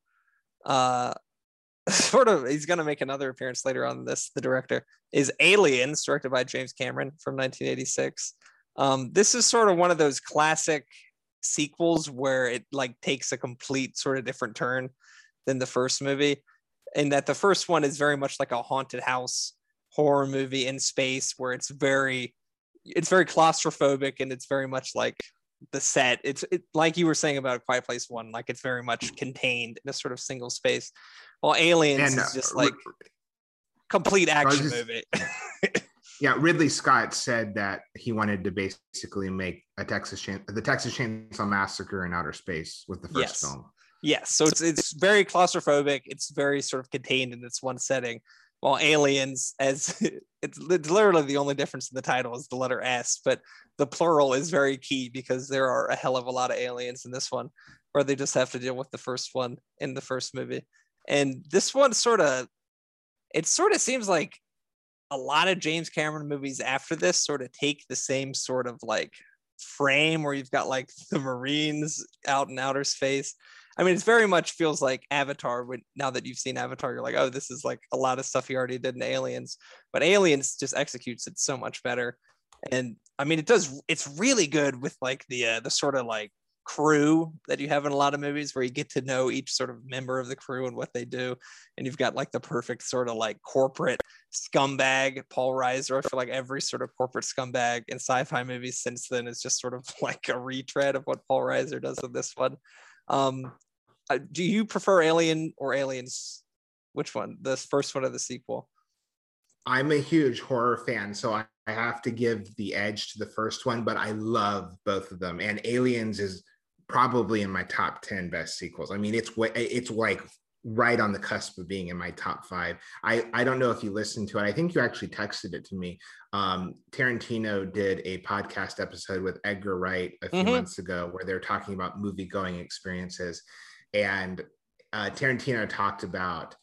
uh, sort of, he's going to make another appearance later on. This the director is Aliens, directed by James Cameron from 1986. Um, this is sort of one of those classic sequels where it like takes a complete sort of different turn than the first movie, in that the first one is very much like a haunted house horror movie in space where it's very it's very claustrophobic and it's very much like the set. It's it, like you were saying about quiet place one like it's very much contained in a sort of single space. While aliens and, is just uh, like complete action just, movie. Yeah ridley scott said that he wanted to basically make a texas chain the texas chainsaw massacre in outer space with the first yes. film. Yes so it's it's very claustrophobic. It's very sort of contained in this one setting while aliens as it's, it's literally the only difference in the title is the letter s but the plural is very key because there are a hell of a lot of aliens in this one or they just have to deal with the first one in the first movie. And this one sort of it sort of seems like a lot of james cameron movies after this sort of take the same sort of like frame where you've got like the marines out in outer space I mean, it's very much feels like Avatar. When now that you've seen Avatar, you're like, oh, this is like a lot of stuff he already did in Aliens. But Aliens just executes it so much better. And I mean, it does. It's really good with like the uh, the sort of like crew that you have in a lot of movies where you get to know each sort of member of the crew and what they do and you've got like the perfect sort of like corporate scumbag paul reiser i feel like every sort of corporate scumbag in sci-fi movies since then is just sort of like a retread of what paul reiser does in this one um, uh, do you prefer Alien or Aliens? Which one? The first one or the sequel? I'm a huge horror fan, so I, I have to give the edge to the first one, but I love both of them. And Aliens is probably in my top 10 best sequels. I mean, it's it's like right on the cusp of being in my top five. I, I don't know if you listened to it. I think you actually texted it to me. Um, Tarantino did a podcast episode with Edgar Wright a few mm-hmm. months ago where they're talking about movie going experiences and uh, Tarantino talked about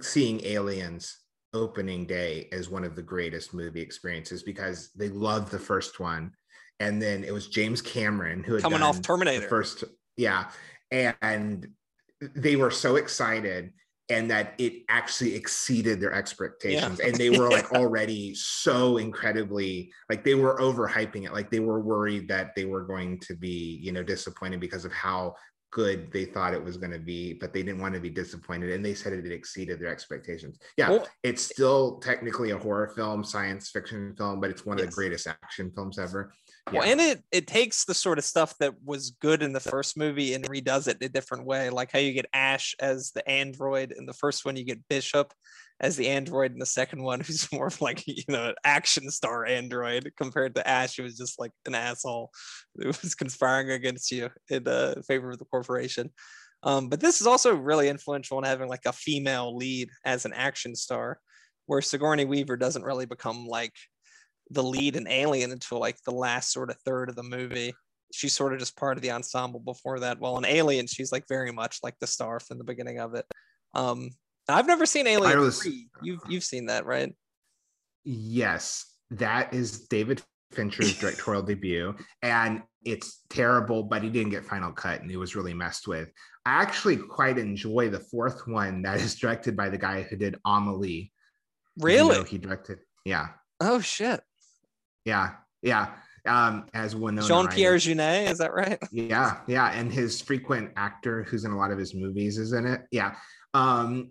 seeing Aliens opening day as one of the greatest movie experiences because they loved the first one, and then it was James Cameron who had coming off Terminator. first, yeah, and they were so excited and that it actually exceeded their expectations. Yeah. and they were like already so incredibly like they were overhyping it. Like they were worried that they were going to be you know disappointed because of how good they thought it was going to be, but they didn't want to be disappointed. And they said it exceeded their expectations. Yeah, well, it's still technically a horror film, science fiction film, but it's one yes. of the greatest action films ever. Yeah. Well, and it it takes the sort of stuff that was good in the first movie and redoes it in a different way, like how you get Ash as the android in the first one, you get Bishop as the android in the second one, who's more of like you know an action star android compared to Ash, who was just like an asshole who was conspiring against you in uh, favor of the corporation. Um, but this is also really influential in having like a female lead as an action star, where Sigourney Weaver doesn't really become like the lead in Alien until like the last sort of third of the movie. She's sort of just part of the ensemble before that. While in Alien, she's like very much like the star from the beginning of it. Um, I've never seen Alien was, 3. You've you've seen that, right? Yes. That is David Fincher's directorial debut. And it's terrible, but he didn't get final cut and it was really messed with. I actually quite enjoy the fourth one that is directed by the guy who did Amelie. Really? You know he directed. Yeah. Oh shit. Yeah. Yeah. Um, as one Jean Pierre Jeunet, is that right? Yeah, yeah, and his frequent actor, who's in a lot of his movies, is in it. Yeah, um,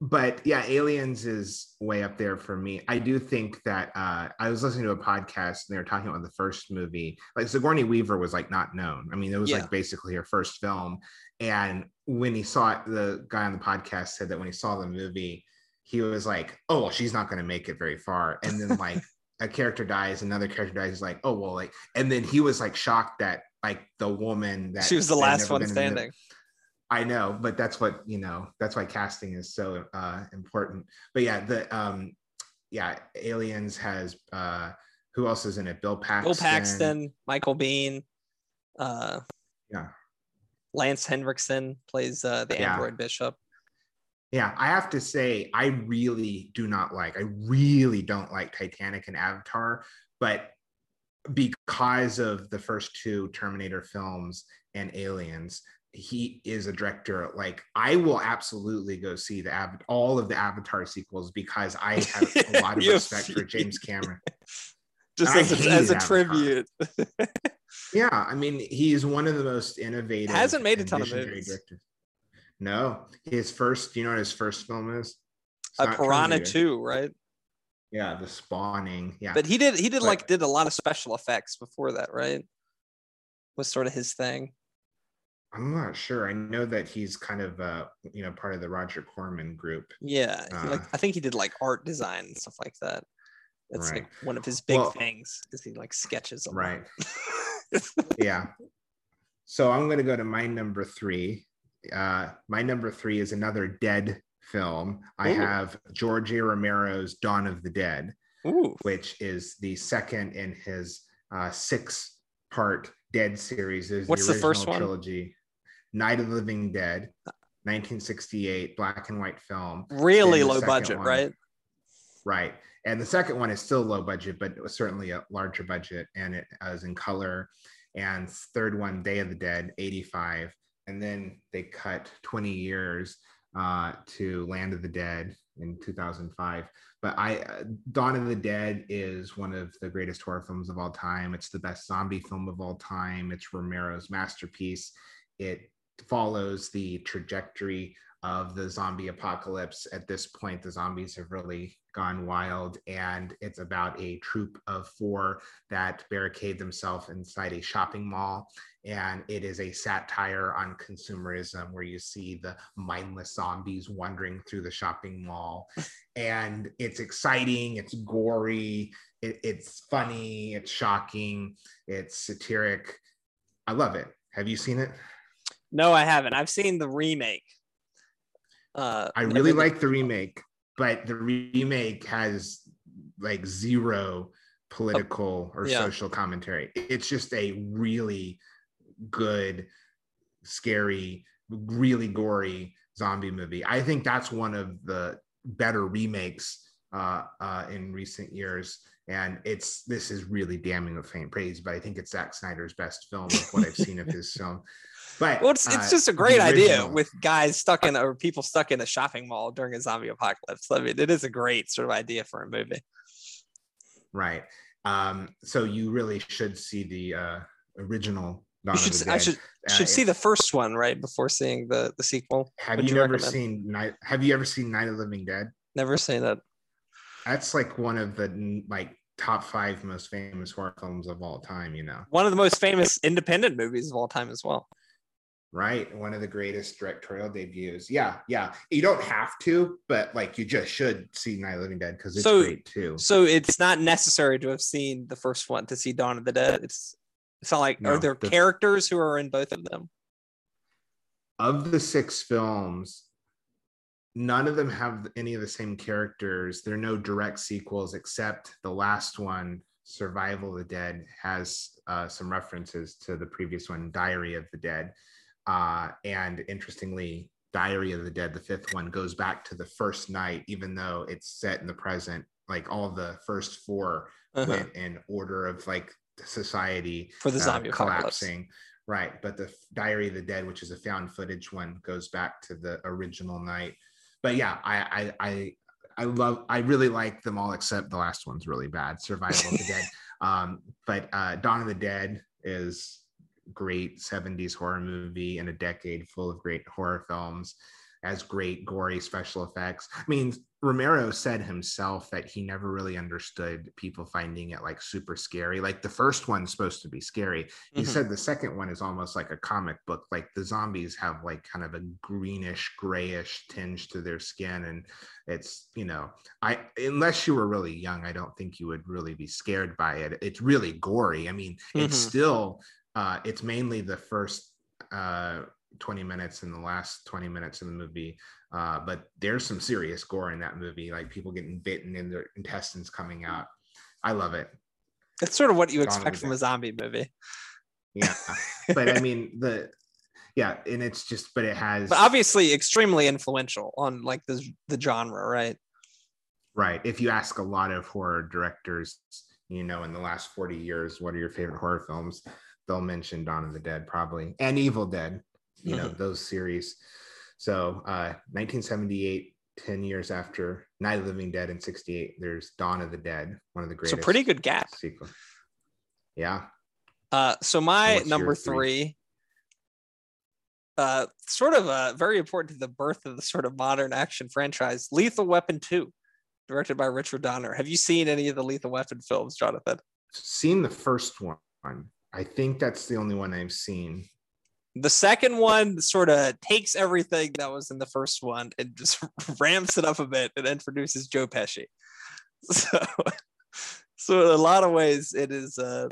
but yeah, Aliens is way up there for me. I do think that uh, I was listening to a podcast and they were talking about the first movie. Like Sigourney Weaver was like not known. I mean, it was yeah. like basically her first film. And when he saw it, the guy on the podcast said that when he saw the movie, he was like, "Oh, well, she's not going to make it very far." And then like a character dies, another character dies. He's like, "Oh, well, like," and then he was like shocked that like the woman that she was the last one standing. I know, but that's what you know. That's why casting is so uh, important. But yeah, the um, yeah, Aliens has uh, who else is in it? Bill Paxton, Bill Paxton, Michael Biehn, uh, yeah, Lance Henriksen plays uh, the yeah. android bishop. Yeah, I have to say, I really do not like. I really don't like Titanic and Avatar, but because of the first two Terminator films and Aliens, he is a director. Like I will absolutely go see the Av- all of the Avatar sequels because I have a lot of respect for James Cameron. Just as a, as a tribute. Yeah, I mean, he's one of the most innovative. Hasn't made a ton of movies. directors. No, his first. You know what his first film is? It's a Piranha 2, right? Yeah, the spawning. Yeah, But he did he did But- like did a lot of special effects before that, right? Was sort of his thing. I'm not sure. I know that he's kind of uh, you know, part of the Roger Corman group. Yeah. he, like Uh. I think he did like art design and stuff like that. That's Right. like one of his big Well- things is he like sketches a lot. Right. yeah. So I'm going to go to my number three. Uh, my number three is another dead film. I have George A. Romero's Dawn of the Dead, Ooh. which is the second in his uh, six part Dead series. There's What's the first one? Trilogy Night of the Living Dead, 1968, black and white film. Really low budget, one. right? Right. And the second one is still low budget, but it was certainly a larger budget and it was in color. And third one, Day of the Dead, 85. And then they cut 20 years uh, to Land of the Dead in 2005. But I, uh, Dawn of the Dead is one of the greatest horror films of all time. It's the best zombie film of all time. It's Romero's masterpiece. It follows the trajectory of the zombie apocalypse. At this point, the zombies have really gone wild, and it's about a troop of four that barricade themselves inside a shopping mall. And it is a satire on consumerism where you see the mindless zombies wandering through the shopping mall. And it's exciting, it's gory, it- it's funny, it's shocking, it's satiric. I love it. Have you seen it? No, I haven't. I've seen the remake. Uh, I really like the remake, but the remake has like zero political or yeah. social commentary. It's just a really good, scary, really gory zombie movie. I think that's one of the better remakes uh, uh, in recent years. And it's this is really damning of faint praise, but I think it's Zack Snyder's best film of what I've seen of his film. But Well, it's, it's uh, just a great idea with guys stuck in or people stuck in a shopping mall during a zombie apocalypse. I mean, it is a great sort of idea for a movie. Right. Um, so you really should see the uh, original. Dawn You should, I should Uh, should see the first one right before seeing the the sequel. Have would you, you ever seen Night? Have you ever seen Night of the Living Dead? Never seen that. That's like one of the like top five most famous horror films of all time. You know, One of the most famous independent movies of all time as well. Right? One of the greatest directorial debuts. Yeah, yeah. You don't have to, but like you just should see Night of the Living Dead because it's So- great too. So it's not necessary to have seen the first one to see Dawn of the Dead. It's it's not like No, are there the- characters who are in both of them? of the six films, none of them have any of the same characters. There are no direct sequels except the last one, Survival of the Dead, has uh, some references to the previous one, Diary of the Dead. Uh, and interestingly, Diary of the Dead, the fifth one, goes back to the first night, even though it's set in the present. Like all the first four Uh-huh. went in order of like society For the uh, zombie apocalypse. collapsing. Right, but the Diary of the Dead, which is a found footage one, goes back to the original night. But yeah, I I I, I love I really like them all except the last one's really bad, Survival of the Dead. Um, but uh, Dawn of the Dead is great 70s horror movie in a decade full of great horror films as great gory special effects. I mean, Romero said himself that he never really understood people finding it like super scary. Like the first one's supposed to be scary. He Mhm. said the second one is almost like a comic book. Like the zombies have like kind of a greenish, grayish tinge to their skin. And it's, you know, I unless you were really young, I don't think you would really be scared by it. It's really gory. I mean, it's Mhm. still uh it's mainly the first uh 20 minutes and the last 20 minutes of the movie uh but there's some serious gore in that movie like people getting bitten and their intestines coming out i love it It's sort of what you of expect from a zombie movie. yeah but i mean the yeah and it's just but it has But obviously extremely influential on like the the genre, right? right if you ask a lot of horror directors you know, in the last 40 years, what are your favorite horror films? They'll mention Dawn of the Dead probably and Evil Dead, you know, those series. So uh 1978, 10 years after Night of the Living Dead in 68, there's Dawn of the Dead, one of the It's greatest a pretty good gap. sequel. Yeah. Uh, so my number three? three, uh, sort of uh, very important to the birth of the sort of modern action franchise, Lethal Weapon 2, directed by Richard Donner. Have you seen any of the Lethal Weapon films, Jonathan? Seen the first one. I think that's the only one I've seen. The second one sort of takes everything that was in the first one and just ramps it up a bit and introduces Joe Pesci. So, so in a lot of ways, it is uh,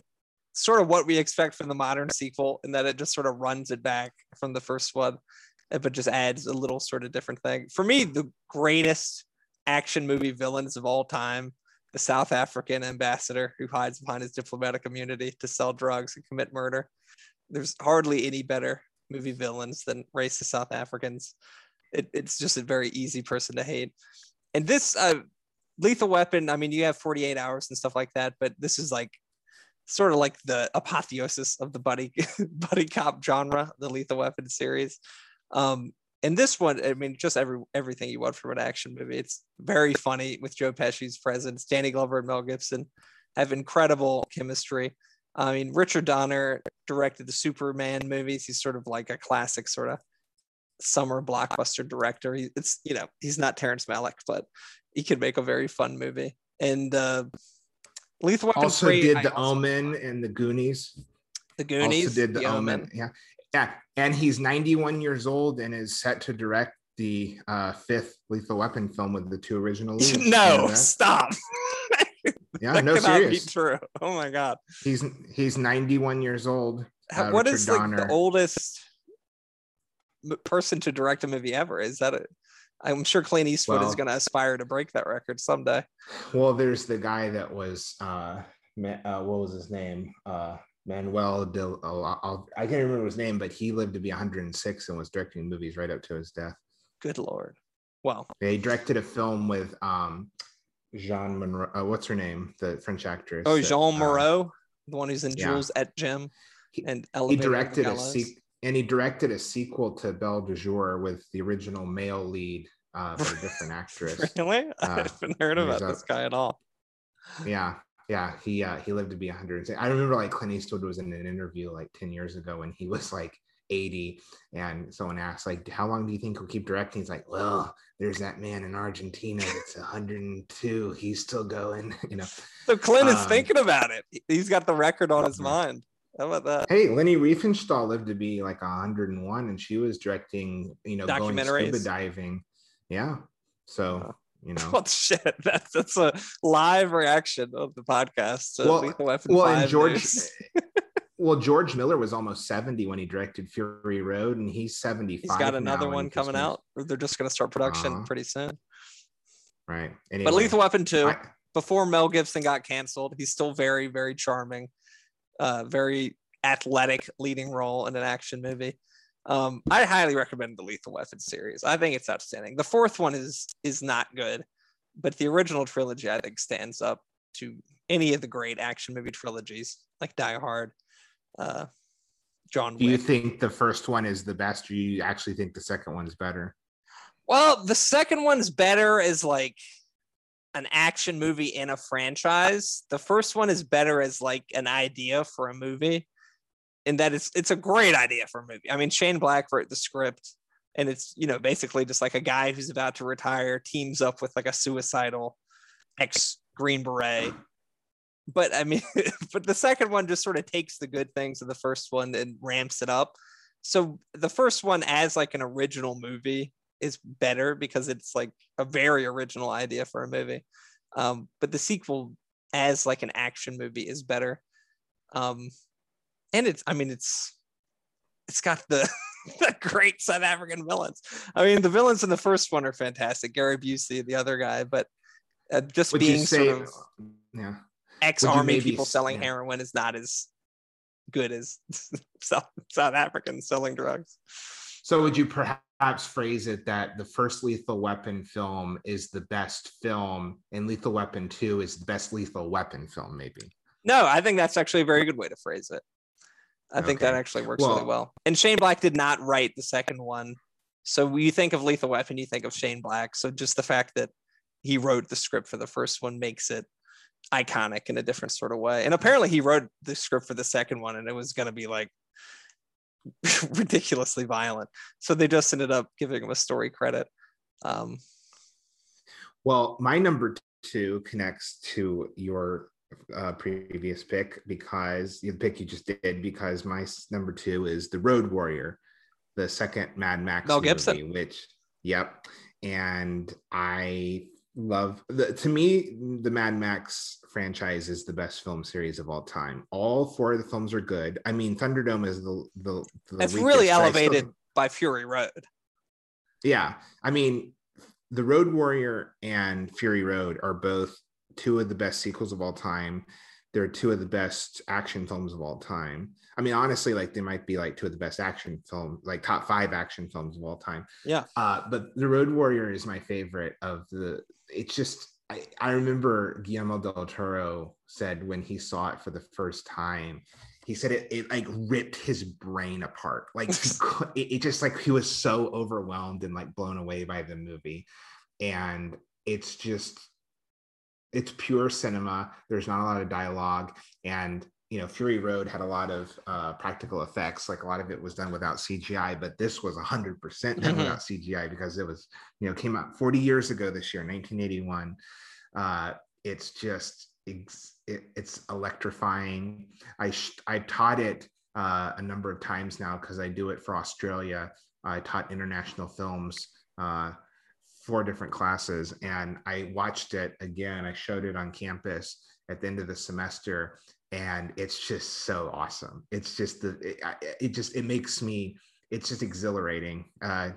sort of what we expect from the modern sequel, in that it just sort of runs it back from the first one, uh, but just adds a little sort of different thing. For me, the greatest action movie villains of all time the South African ambassador who hides behind his diplomatic immunity to sell drugs and commit murder. There's hardly any better movie villains than racist South Africans. It, it's just a very easy person to hate. And this uh, Lethal Weapon, I mean, you have 48 hours and stuff like that, but this is like sort of like the apotheosis of the buddy buddy cop genre, the Lethal Weapon series. Um, and this one, I mean, just every everything you want from an action movie. It's very funny with Joe Pesci's presence. Danny Glover and Mel Gibson have incredible chemistry. I mean, Richard Donner directed the Superman movies. He's sort of like a classic sort of summer blockbuster director. He, it's you know he's not Terrence Malick, but he could make a very fun movie. And uh, Lethal Weapon Also 3, did I the Omen and the Goonies. the Goonies, also did the, Omen. Yeah. Yeah. And he's 91 years old and is set to direct the uh, fifth Lethal Weapon film with the two original leads. You know no, stop. Yeah, that no, cannot be serious. true. Oh my god. He's he's 91 years old. Uh, what Richard is like Donner. the oldest person to direct a movie ever? Is that a? I'm sure Clint Eastwood is going to aspire to break that record someday. Well, there's the guy that was uh, uh what was his name? Uh Manuel del I can't remember his name, but he lived to be 106 and was directing movies right up to his death. Good lord. Well, They directed a film with um Jean Monroe. Uh, what's her name? The French actress. oh, that, Jean uh, Moreau, the one who's in yeah. Jules et Jim He- and he the directed a sequel and he directed a sequel to Belle de Jour with the original male lead uh but a different actress. Really? I Uh, haven't heard about this guy at all. yeah yeah he uh he lived to be 106 i remember like clint eastwood was in an interview like 10 years ago when he was like 80 and someone asked like how long do you think he'll keep directing? He's like well there's that man in argentina that's 102 he's still going you know. So Clint is um, thinking about it. He's got the record on his mind. How about that? hey leni riefenstahl lived to be like 101 and she was directing you know going scuba diving. Yeah so you know shit? That's that's a live reaction of the podcast. Well- well and george well george miller was almost 70 when he directed fury road and he's 75 He's got another one coming out. They're just going to start production Uh-huh. pretty soon. right But anyway, Lethal Weapon 2, I- before Mel Gibson got canceled, he's still very, very charming, uh, very athletic leading role in an action movie. Um, I highly recommend the Lethal Weapon series. I think it's outstanding. The fourth one is is not good, but the original trilogy I think stands up to any of the great action movie trilogies like Die Hard, uh, John do you think the first one is the best or you actually think the second one is better Well, the second one's better as like an action movie in a franchise. The first one is better as like an idea for a movie. In that it's it's a great idea for a movie. I mean, Shane Black wrote the script, and it's you know basically just like a guy who's about to retire teams up with like a suicidal ex Green Beret. But I mean, but the second one just sort of takes the good things of the first one and ramps it up. So the first one as like an original movie is better because it's like a very original idea for a movie. Um, but the sequel as like an action movie is better. Um, and it's, I mean, it's, it's got the, the great South African villains. I mean, the villains in the first one are fantastic. Gary Busey, the other guy, but uh, just would being say sort of yeah ex-army maybe people selling yeah. heroin is not as good as South, South Africans selling drugs. so would you perhaps perhaps phrase it that the first Lethal Weapon film is the best film, and Lethal Weapon 2 is the best Lethal Weapon film, maybe. No, I think that's actually a very good way to phrase it. I think Okay. that actually works Well- really well. And Shane Black did not write the second one. So you think of Lethal Weapon, you think of Shane Black. So just the fact that he wrote the script for the first one makes it iconic in a different sort of way. And apparently he wrote the script for the second one and it was going to be like ridiculously violent. So they just ended up giving him a story credit. Um, Well, my number two connects to your uh, previous pick because the pick you just did, because my number two is The Road Warrior, the second Mad Max Mel movie, Gibson. which, yep. And I love the to me the Mad Max franchise is the best film series of all time. All four of the films are good. I mean, Thunderdome is the the, the it's really I still- elevated by Fury Road. yeah, I mean, The Road Warrior and Fury Road are both two of the best sequels of all time. They're two of the best action films of all time. I mean, honestly, like they might be like two of the best action film, like top five action films of all time. Yeah. Uh, but The Road Warrior is my favorite of the. It's just I, I remember Guillermo del Toro said when he saw it for the first time, he said it, it like ripped his brain apart. Like it, it just like he was so overwhelmed and like blown away by the movie. And it's just it's pure cinema. There's not a lot of dialogue. And you know, Fury Road had a lot of uh, practical effects. Like a lot of it was done without CGI, but this was 100% done Mhm. without CGI because it was, you know, came out 40 years ago this year, 1981. Uh, it's just, it's, it, it's electrifying. I, sh- I taught it uh, a number of times now because I do it for Australia. I taught international films. Four different classes and I watched it again. I showed it on campus at the end of the semester and it's just so awesome. It's just the it, it just it makes me it's just exhilarating. Uh,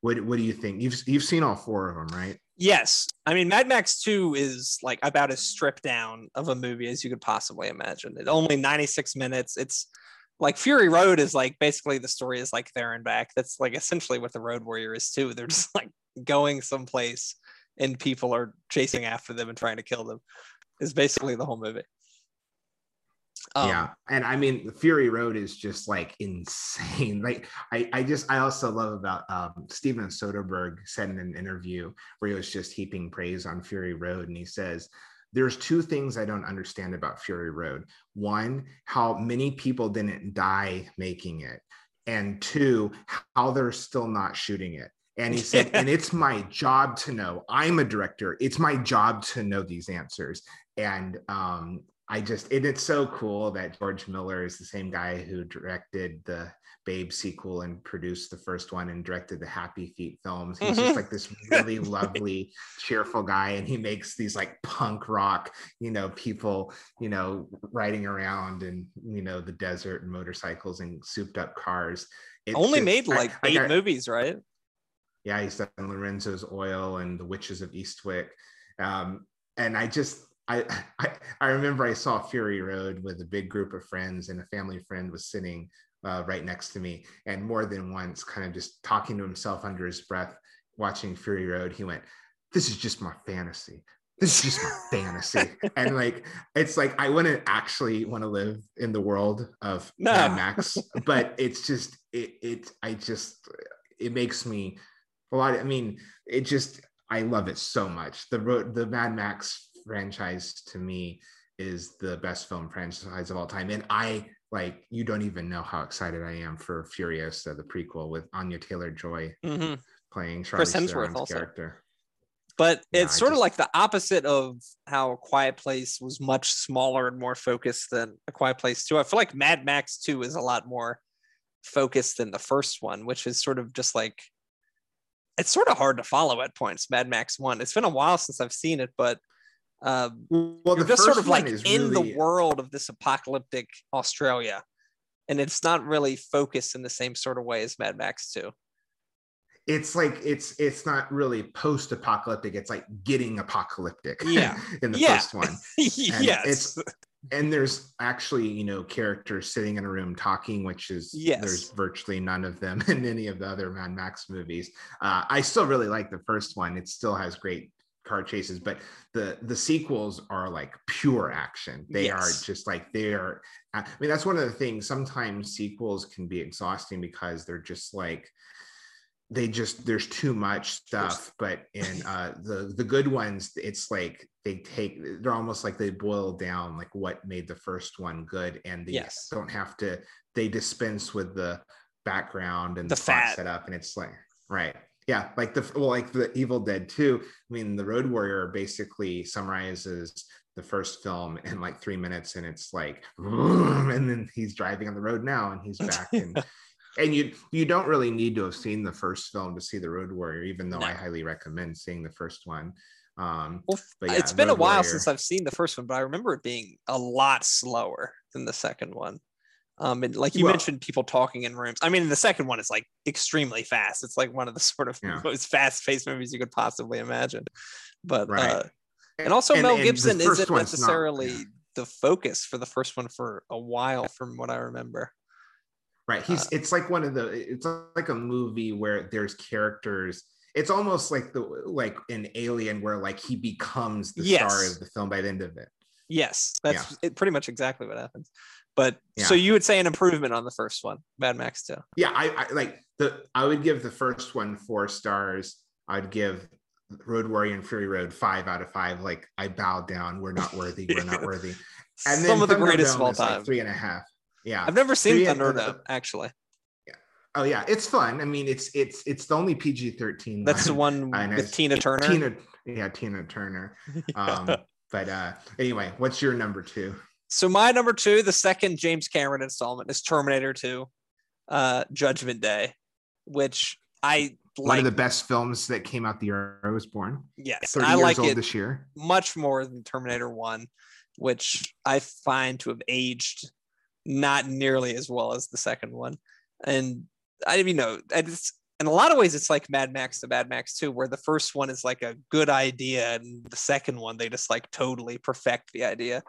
what what do you think? You've you've seen all four of them, right? Yes. I mean, Mad Max 2 is like about as stripped down of a movie as you could possibly imagine. It only 96 minutes. It's like Fury Road is like basically the story is like there and back. That's like essentially what the Road Warrior is too. They're just like going someplace and people are chasing after them and trying to kill them. Is basically the whole movie. Um, yeah, and I mean, Fury Road is just like insane. Like, I, I just, I also love about um, Steven Soderbergh said in an interview where he was just heaping praise on Fury Road, and he says, "There's two things I don't understand about Fury Road. One, how many people didn't die making it, and two, how they're still not shooting it." And he said, "And it's my job to know. I'm a director. It's my job to know these answers." And um, I just and it's so cool that George Miller is the same guy who directed the Babe sequel and produced the first one and directed the Happy Feet films. He's just like this really lovely, cheerful guy, and he makes these like punk rock, you know, people, you know, riding around and you know the desert and motorcycles and souped up cars. It's Only just- made like I eight got- movies, right? yeah, he's done Lorenzo's Oil and The Witches of Eastwick. Um, and I just, I, I, I remember I saw Fury Road with a big group of friends, and a family friend was sitting uh, right next to me, and more than once, kind of just talking to himself under his breath, watching Fury Road. He went, "This is just my fantasy." This is just my fantasy, and like it's like I wouldn't actually want to live in the world of No. Mad Max, but it's just it. It I just it makes me a lot. I mean, it just I love it so much. The road, the Mad Max franchise to me is the best film franchise of all time, and I like you don't even know how excited I am for Furiosa, the prequel with Anya Taylor Joy Mhm. playing Chris Charlize Hemsworth character. but Yeah, it's I sort of like the opposite of how a quiet place was much smaller and more focused than a quiet place 2 i feel like mad max 2 is a lot more focused than the first one which is sort of just like it's sort of hard to follow at points mad max 1 it's been a while since i've seen it but um Well, you're just sort of like in really- the world of this apocalyptic australia and it's not really focused in the same sort of way as mad max 2 it's like it's it's not really post-apocalyptic. It's like getting apocalyptic. Yeah. in the Yeah. first one. yes it's- and there's actually you know characters sitting in a room talking which is Yes. there's virtually none of them in any of the other mad max movies uh, i still really like the first one it still has great car chases but the the sequels are like pure action they Yes. are just like they are i mean that's one of the things sometimes sequels can be exhausting because they're just like they just there's too much stuff but in uh the the good ones it's like they take they're almost like they boil down like what made the first one good and they Yes. don't have to they dispense with the background and The the, fat. setup and it's like right yeah like the well like the evil dead 2 i mean the road warrior basically summarizes the first film in like three minutes and it's like and then he's driving on the road now and he's back and and you you don't really need to have seen the first film to see the road warrior even though i highly recommend seeing the first one um Well, but yeah, it's been a while Warrior. since I've seen the first one, but I remember it being a lot slower than the second one. Um, and like you Well- mentioned, people talking in rooms. I mean, the second one is like extremely fast. It's like one of the sort of Yeah. most fast-paced movies you could possibly imagine. But Right. uh, and also Mel and the Gibson isn't one's not- necessarily yeah. the focus for the first one for a while, from what I remember. right he's uh, it's like one of the it's like a movie where there's characters it's almost like the like an alien where like he becomes the star of the film by the end of it Yes, that's it, pretty much exactly what happens. But so you would say an improvement on the first one, Mad Max 2. yeah I, I like the i would give the first one four stars. I'd give road warrior and fury road five out of five. Like i bow down. We're not worthy. We're not worthy. And then Some of the greatest of all is, like, time. three and a half. Yeah. I've never seen Thunderdome, actually. Yeah. Oh yeah. It's fun. I mean it's it's it's the only pg-13 That's the one. one I know, with Tina Turner. tina yeah tina turner. Um but uh anyway what's your number two so my number two, the second James Cameron installment, is Terminator 2, uh, Judgment Day, which I one like. of the best films that came out the year i was born yes, 30 I years like old it this year much more than Terminator 1, which I find to have aged not nearly as well as the second one. And I you know, it's in a lot of ways it's like Mad Max to Mad Max 2, where the first one is like a good idea, and the second one they just like totally perfect the idea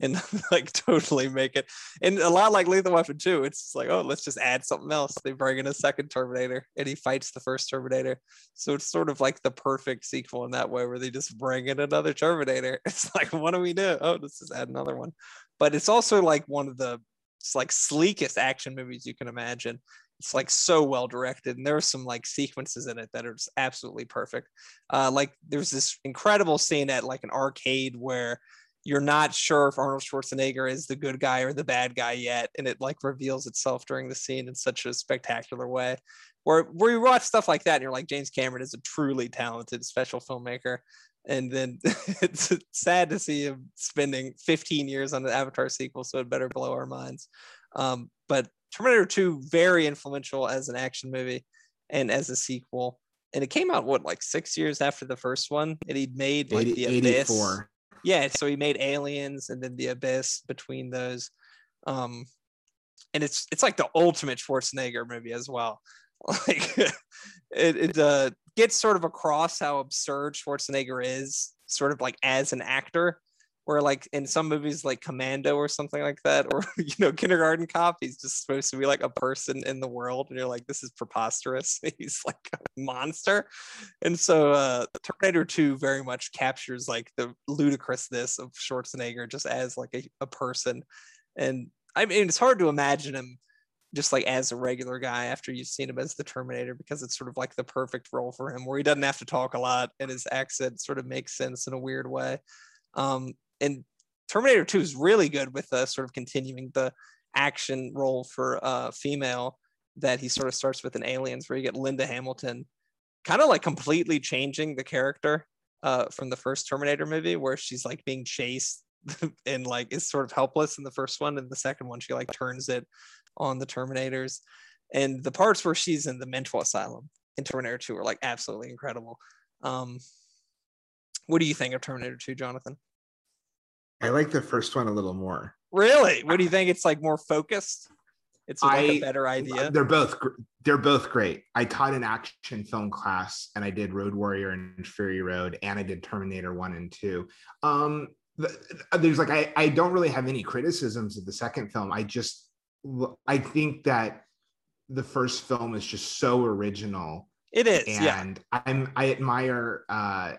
and like totally make it. And a lot like Lethal Weapon 2, it's like, oh, let's just add something else. They bring in a second Terminator and he fights the first Terminator. So it's sort of like the perfect sequel in that way, where they just bring in another Terminator. It's like, what do we do? Oh, let's just add another one. But it's also like one of the like sleekest action movies you can imagine. It's like so well directed, and there are some like sequences in it that are just absolutely perfect. Uh, like there's this incredible scene at like an arcade where you're not sure if Arnold Schwarzenegger is the good guy or the bad guy yet, and it like reveals itself during the scene in such a spectacular way. Where where you watch stuff like that, and you're like, James Cameron is a truly talented special filmmaker. And then it's sad to see him spending 15 years on the Avatar sequel, so it better blow our minds. Um, but Terminator 2, very influential as an action movie and as a sequel. And it came out what like six years after the first one, and he'd made like 80, the Abyss. 84 Yeah, so he made Aliens and then the Abyss between those. Um, and it's it's like the ultimate Schwarzenegger movie as well. Like it, it uh, gets sort of across how absurd Schwarzenegger is, sort of like as an actor. Where like in some movies like Commando or something like that, or you know, Kindergarten Cop, he's just supposed to be like a person in the world, and you're like, this is preposterous. he's like a monster. And so uh Terminator 2 very much captures like the ludicrousness of Schwarzenegger just as like a, a person. And I mean it's hard to imagine him just like as a regular guy after you've seen him as the Terminator because it's sort of like the perfect role for him where he doesn't have to talk a lot and his accent sort of makes sense in a weird way. Um and Terminator 2 is really good with uh, sort of continuing the action role for uh female that he sort of starts with in Aliens where you get Linda Hamilton kind of like completely changing the character uh, from the first Terminator movie, where she's like being chased and like is sort of helpless in the first one, and the second one she like turns it on the Terminators, and the parts where she's in the mental asylum in Terminator Two are like absolutely incredible. Um, what do you think of Terminator Two, Jonathan? I like the first one a little more Really? What do you think? It's like more focused. It's like a I- better idea. they're both they're both great i taught an action film class and i did road warrior and fury road and i did terminator 1 and 2 um there's like I, I don't really have any criticisms of the second film i just i think that the first film is just so original it is and yeah. i'm i admire uh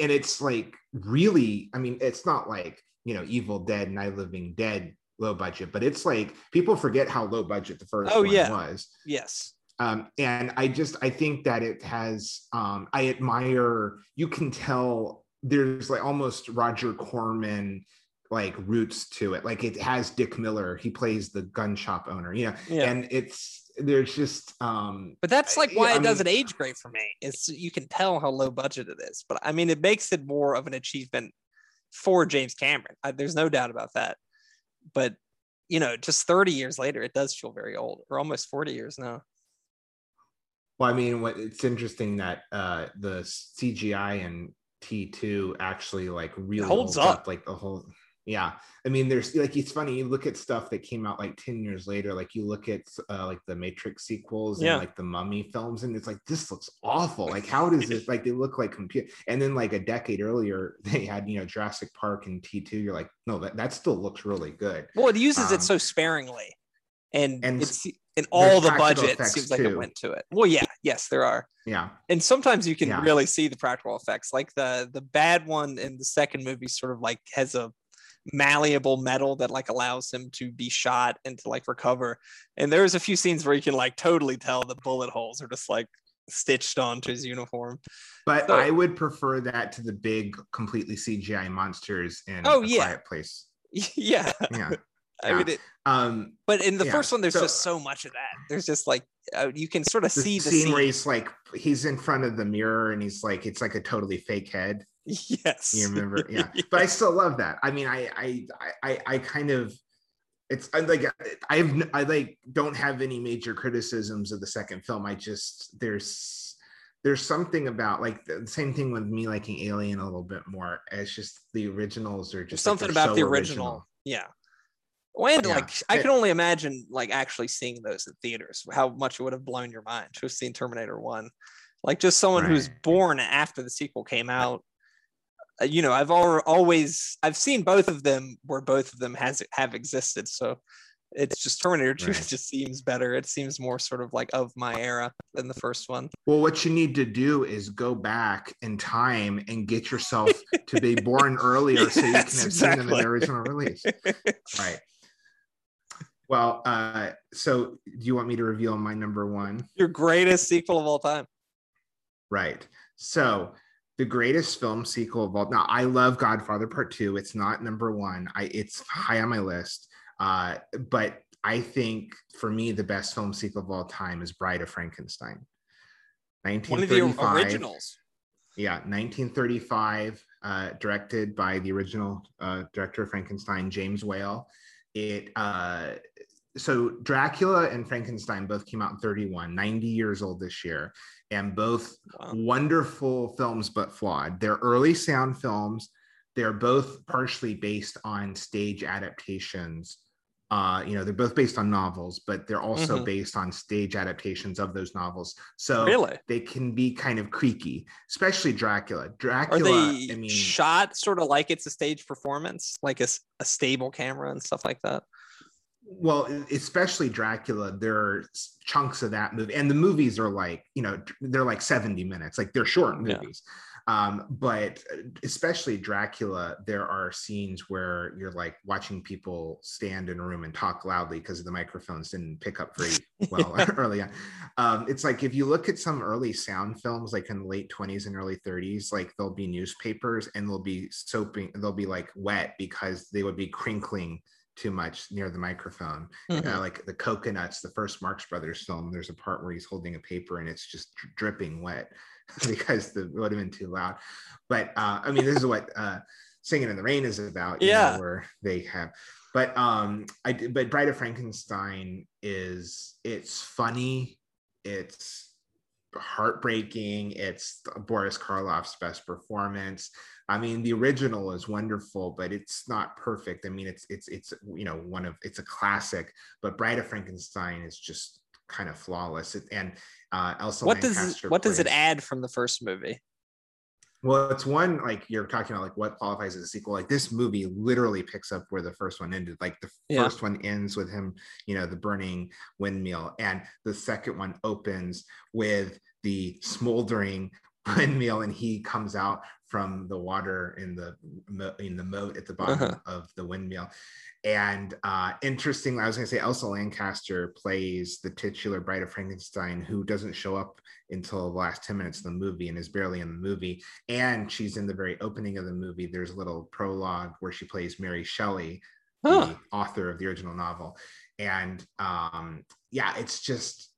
and it's like really i mean it's not like you know evil dead night living dead low budget but it's like people forget how low budget the first oh one yeah. was. Yes. Um, and I just I think that it has um, I admire you can tell there's like almost Roger Corman like roots to it. Like it has Dick Miller. He plays the gun shop owner you know yeah. and it's there's just um but that's like why yeah, it I doesn't age great for me is you can tell how low budget it is. But i mean it makes it more of an achievement for james cameron. I, there's no doubt about that. But you know just 30 years later it does feel very old or almost 40 years now. Well I mean what it's interesting that uh the CGI and T2 actually like really holds up. like the whole yeah. I mean there's like it's funny you look at stuff that came out like 10 years later like you look at uh, like the Matrix sequels Yeah. and like the Mummy films and it's like this looks awful. Like how does this like they look like computer and then like a decade earlier they had you know Jurassic Park and T2 you're like no that, that still looks really good. Well it uses Um, it so sparingly and, and it's and all the budget seems like it went to it. Well yeah yes there are. Yeah. And sometimes you can Yeah. really see the practical effects like the the bad one in the second movie sort of like has a malleable metal that like allows him to be shot and to like recover. And there's a few scenes where you can like totally tell the bullet holes are just like stitched onto his uniform. But So- I would prefer that to the big completely CGI monsters in Oh, A yeah. Quiet Place. Yeah. Yeah. I Yeah. mean it, um but in the Yeah, first one there's so- just so much of that. There's just like uh, you can sort of the see the scene scene. where he's like he's in front of the mirror and he's like it's like a totally fake head yes you remember yeah but i still love that i mean i i i i kind of it's I like i've i like don't have any major criticisms of the second film i just there's there's something about like the same thing with me liking alien a little bit more it's just the originals are just something about so the original. Yeah. Well, and Yeah. like I can only imagine like actually seeing those in theaters, how much it would have blown your mind to have seen Terminator One. Like just someone who's born after the sequel came out. Uh, You know, I've al- always I've seen both of them where both of them has have existed. So it's just Terminator Two Right. just seems better. It seems more sort of like of my era than the first one. Well, what you need to do is go back in time and get yourself to be born earlier so you can have Yes, seen them in exactly. the original release. Right. Well, uh, so do you want me to reveal my number one? Your greatest sequel of all time. Right. So the greatest film sequel of all now I love Godfather Part Two. It's not number one. I it's high on my list. Uh, but I think for me the best film sequel of all time is Bride of Frankenstein. One of the 1935. originals. Yeah, 1935, uh, directed by the original uh, director of Frankenstein, James Whale. It uh, so Dracula and Frankenstein both came out in 31, 90 years old this year, and both Wow. wonderful films, but flawed. They're early sound films. They're both partially based on stage adaptations. Uh, you know, they're both based on novels, but they're also Mhm. based on stage adaptations of those novels. So Really? they can be kind of creaky, especially Dracula. Dracula, Are they I mean, shot sort of like it's a stage performance, like a stable camera and stuff like that? Well, especially Dracula, there are chunks of that movie, and the movies are like, you know, they're like 70 minutes, like they're short Yeah. movies. Um, but especially Dracula, there are scenes where you're like watching people stand in a room and talk loudly because the microphones didn't pick up very well early on. Um, it's like if you look at some early sound films, like in the late 20s and early 30s, like there'll be newspapers and they'll be soaping, they'll be like wet because they would be crinkling too much near the microphone. Mhm. Uh, like the Cocoanuts, the first Marx Brothers film, there's a part where he's holding a paper and it's just dri- dripping wet because the it would have been too loud. But uh, I mean, this is what uh, Singing in the Rain is about. you know, Yeah. where they have. But um, I but Bride of Frankenstein is it's funny, it's heartbreaking. It's Boris Karloff's best performance. I mean, the original is wonderful, but it's not perfect. I mean, it's it's it's you know one of it's a classic, but Bride of Frankenstein is just kind of flawless. It, and uh, Elsa what does Lanchester what does it plays- add from the first movie? Well, it's one like you're talking about, like what qualifies as a sequel. Like this movie literally picks up where the first one ended. Like the Yeah. first one ends with him, you know, the burning windmill, and the second one opens with the smoldering windmill, and he comes out from the water in the in the moat at the bottom Uh-huh. of the windmill. And uh, interestingly, I was going to say Elsa Lanchester plays the titular Bride of Frankenstein, who doesn't show up until the last 10 minutes of the movie and is barely in the movie. And she's in the very opening of the movie. There's a little prologue where she plays Mary Shelley, Huh. the author of the original novel. And um, yeah, it's just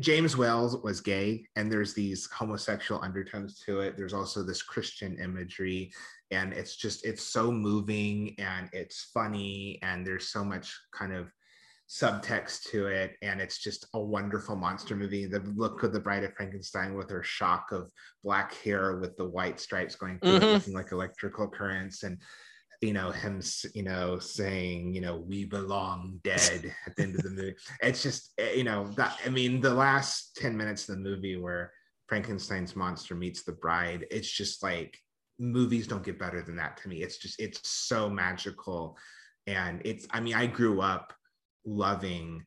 James Wells was gay, and there's these homosexual undertones to it. There's also this Christian imagery, and it's just it's so moving and it's funny, and there's so much kind of subtext to it and it's just a wonderful monster movie the look of the bride of frankenstein with her shock of black hair with the white stripes going through it Mhm. looking like electrical currents and you know him you know saying you know we belong dead at the end of the movie. It's just eh, you know that i mean the last 10 minutes of the movie where frankenstein's monster meets the bride it's just like movies don't get better than that to me. It's just it's so magical. And it's i mean i grew up loving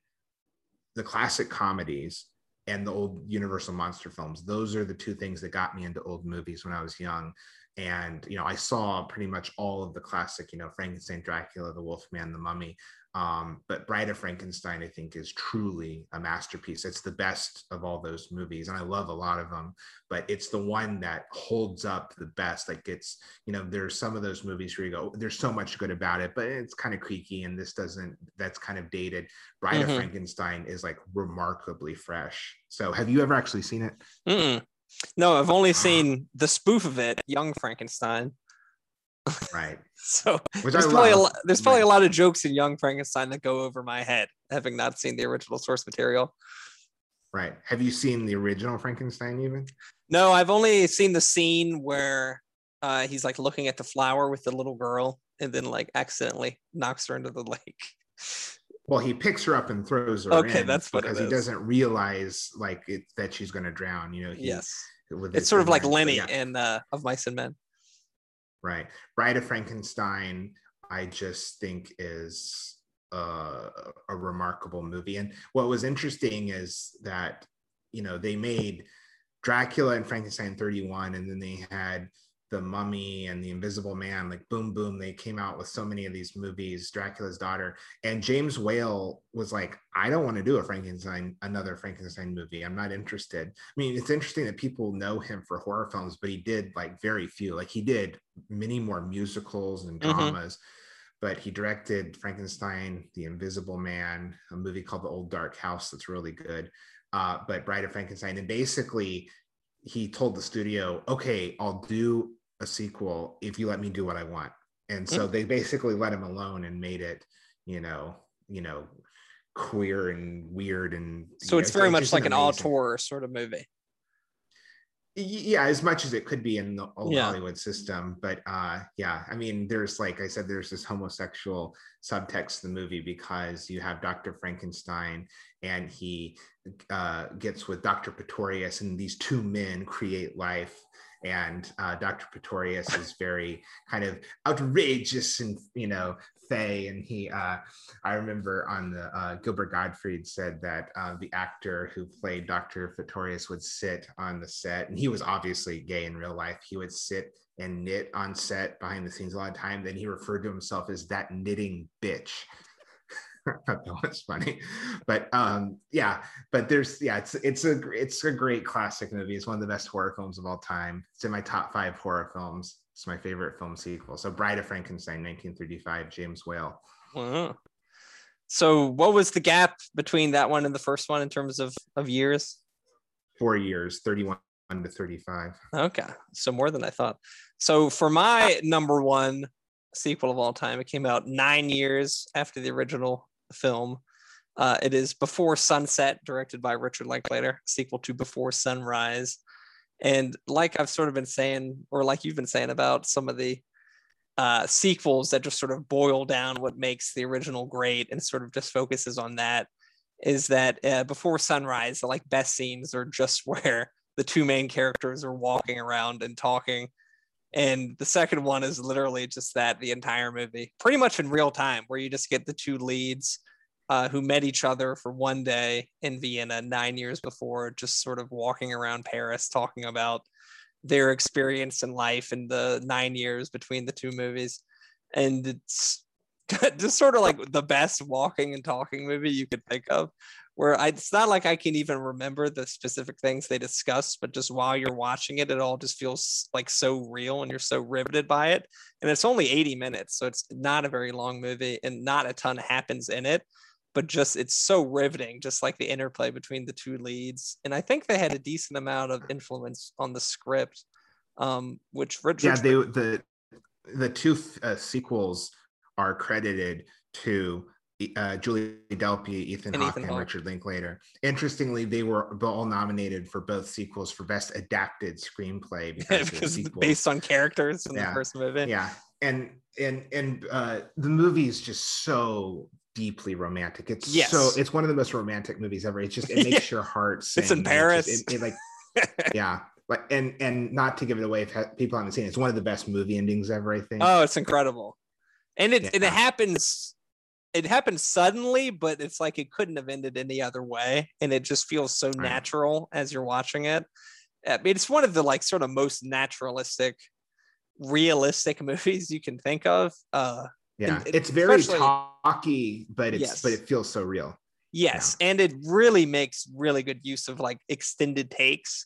the classic comedies and the old universal monster films. Those are the two things that got me into old movies when i was young. And you know i saw pretty much all of the classic you know frankenstein dracula the wolfman the mummy um, but bride of frankenstein i think is truly a masterpiece it's the best of all those movies and i love a lot of them but it's the one that holds up the best like it's you know there's some of those movies where you go there's so much good about it but it's kind of creaky and this doesn't that's kind of dated bride Mhm. of frankenstein is like remarkably fresh so have you ever actually seen it Mm-mm. No, I've only Ah. seen the spoof of it, Young Frankenstein. Right So which there's i probably a love lot, there's probably a lot of jokes in Young Frankenstein that go over my head, having not seen the original source material. right have you seen the original frankenstein even No, I've only seen the scene where uh, he's like looking at the flower with the little girl and then like accidentally knocks her into the lake. well he picks her up and throws her Okay, in that's what it because he doesn't realize like it, that she's going to drown you know he, Yes. It's sort of like Lenny yeah. in uh, Of Mice and Men. Right? Bride of frankenstein i just think is uh, a remarkable movie. And what was interesting is that you know they made dracula and frankenstein 31 and then they had the mummy and the invisible man like boom boom they came out with so many of these movies dracula's daughter. And james whale was like i don't want to do a frankenstein another frankenstein movie. I'm not interested. I mean it's interesting that people know him for horror films but he did like very few. Like he did many more musicals and Mhm. dramas but he directed frankenstein the invisible man a movie called the old dark house that's really good uh, but bride of frankenstein. And basically he told the studio okay i'll do a sequel if you let me do what i want and so they basically let him alone and made it you know you know queer and weird and So it's know, very much like an amazing- auteur sort of movie. Yeah as much as it could be in the old Yeah. hollywood system but uh yeah i mean there's like i said there's this homosexual subtext to the movie because you have dr frankenstein and he uh gets with dr pretorius and these two men create life and uh, dr pretorius is very kind of outrageous and you know fey and he uh I remember on the uh, Gilbert Gottfried said that uh, the actor who played Dr. Pretorius would sit on the set, and he was obviously gay in real life. He would sit and knit on set behind the scenes a lot of time. Then he referred to himself as that knitting bitch. I thought that was funny, but um, yeah, but there's yeah, it's it's a it's a great classic movie. It's one of the best horror films of all time. It's in my top five horror films. It's my favorite film sequel. So Bride of Frankenstein, 1935, James Whale. Wow. So what was the gap between that one and the first one in terms of, of years? Four years, 31 to 35. Okay. So more than I thought. So for my number one sequel of all time, it came out nine years after the original film. Uh, it is Before Sunset, directed by Richard Linklater, sequel to Before Sunrise. And like I've sort of been saying, or like you've been saying about some of the uh, sequels that just sort of boil down what makes the original great and sort of just focuses on that, is that uh, Before Sunrise, the like best scenes are just where the two main characters are walking around and talking. And the second one is literally just that the entire movie, pretty much in real time, where you just get the two leads uh, who met each other for one day in Vienna nine years before, just sort of walking around Paris talking about their experience in life in the nine years between the two movies. And it's just sort of like the best walking and talking movie you could think of where I, it's not like I can even remember the specific things they discussed, but just while you're watching it, it all just feels like so real and you're so riveted by it. And it's only 80 minutes, so it's not a very long movie and not a ton happens in it, but just it's so riveting, just like the interplay between the two leads. And I think they had a decent amount of influence on the script, um, which Rich, yeah, they the the two uh, sequels are credited to uh, Julie Delpy, Ethan and Hawke, and Richard Linklater. Interestingly, they were all nominated for both sequels for best adapted screenplay because, because based on characters in yeah. the first movie. Yeah, and and and uh, the movie is just so deeply romantic. It's yes. so it's one of the most romantic movies ever. It just it makes your heart sing. It's in Paris. It, just, it, it like yeah. Like and and not to give it away if people haven't seen it, it's one of the best movie endings ever. I think. Oh, it's incredible, and it yeah. and it happens it happened suddenly, but it's like it couldn't have ended any other way. And it just feels so right. natural as you're watching it. I mean, it's one of the like sort of most naturalistic, realistic movies you can think of. Uh, yeah, it's very talky, but it's yes. but it feels so real. Yes, yeah. and it really makes really good use of like extended takes.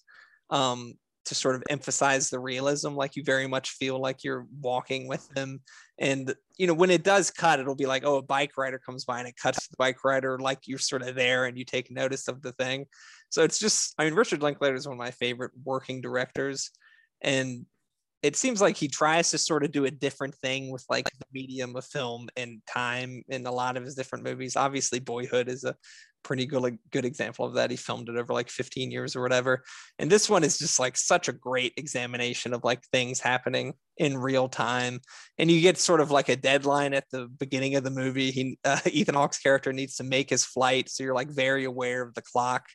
Um, to sort of emphasize the realism like you very much feel like you're walking with them. And you know when it does cut it'll be like oh a bike rider comes by and it cuts the bike rider like you're sort of there and you take notice of the thing. So it's just i mean richard linklater is one of my favorite working directors. And it seems like he tries to sort of do a different thing with like the medium of film and time in a lot of his different movies. Obviously boyhood is a pretty good like, good example of that. He filmed it over like 15 years or whatever. And this one is just like such a great examination of like things happening in real time. And you get sort of like a deadline at the beginning of the movie. He uh, Ethan Hawke's character needs to make his flight, so you're like very aware of the clock,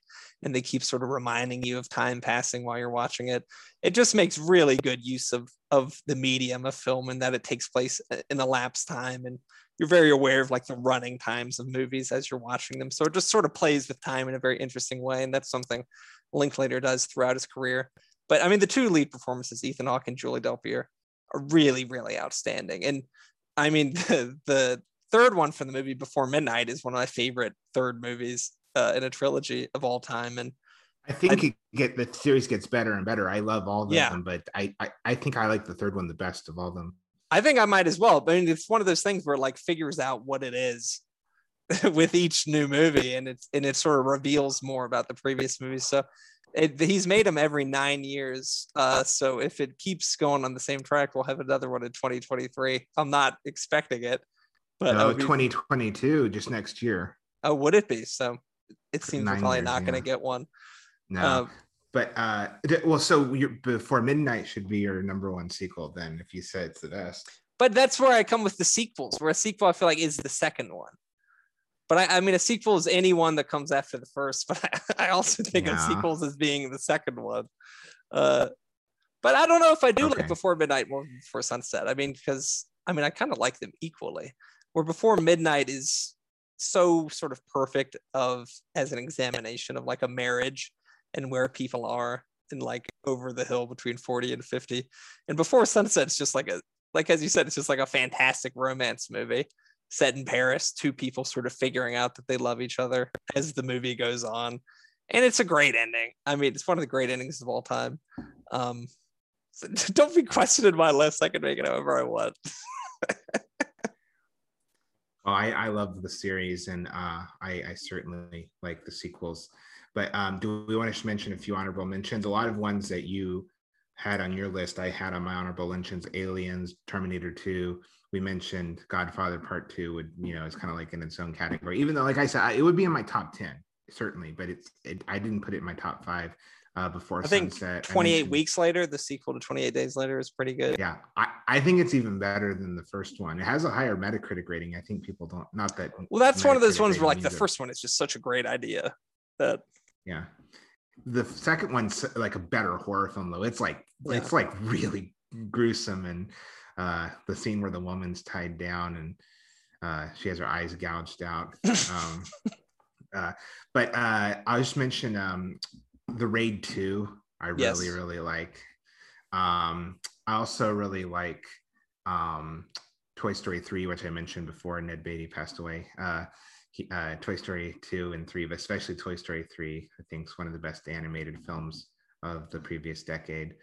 and they keep sort of reminding you of time passing while you're watching it. It just makes really good use of of the medium of film and that it takes place in elapsed time and you're very aware of like the running times of movies as you're watching them. So it just sort of plays with time in a very interesting way. And that's something Linklater does throughout his career. But I mean, the two lead performances, Ethan Hawke and Julie Delpy, are really, really outstanding. And I mean, the, the third one from the movie Before Midnight is one of my favorite third movies uh, in a trilogy of all time. And I think I, get the series gets better and better. I love all of yeah. them, but I, I I think I like the third one the best of all of them. I think I might as well. I mean, it's one of those things where it like figures out what it is with each new movie, and it's and it sort of reveals more about the previous movie. So it, he's made them every nine years. Uh, so if it keeps going on the same track, we'll have another one in 2023. I'm not expecting it, but no, be, 2022, just next year. Oh, would it be? So it seems we're probably years, not yeah. going to get one. No. Uh, but uh, well, so before midnight should be your number one sequel. Then, if you say it's the best. But that's where I come with the sequels. Where a sequel, I feel like, is the second one. But I, I mean, a sequel is any one that comes after the first. But I, I also think yeah. of sequels as being the second one. Uh, but I don't know if I do okay. like Before Midnight more Before Sunset. I mean, because I mean, I kind of like them equally. Where Before Midnight is so sort of perfect of as an examination of like a marriage and where people are and like over the hill between 40 and 50 and before sunset it's just like a like as you said it's just like a fantastic romance movie set in paris two people sort of figuring out that they love each other as the movie goes on. And it's a great ending. I mean it's one of the great endings of all time. Um so don't be questioning my list. I can make it however i want. Oh, I, I love the series and uh, I, I certainly like the sequels. But um, do we want to mention a few honorable mentions? A lot of ones that you had on your list, I had on my honorable mentions: Aliens, Terminator 2. We mentioned Godfather Part Two. Would you know? It's kind of like in its own category. Even though, like I said, it would be in my top ten certainly, but it's it, I didn't put it in my top five. Uh, before I think 28 weeks later, the sequel to 28 Days Later is pretty good. Yeah, I, I think it's even better than the first one. It has a higher Metacritic rating. I think people don't, not that. Well, that's one of those ones where like either. the first one is just such a great idea that yeah the second one's like a better horror film though. It's like Yeah. it's like really gruesome and uh the scene where the woman's tied down and uh she has her eyes gouged out. Um uh but uh I'll just mention um the raid 2 I really Yes. really like. Um I also really like um Toy Story 3 which I mentioned before Ned Beatty passed away. Uh uh, Toy Story 2 and 3, but especially Toy Story 3, I think is one of the best animated films of the previous decade.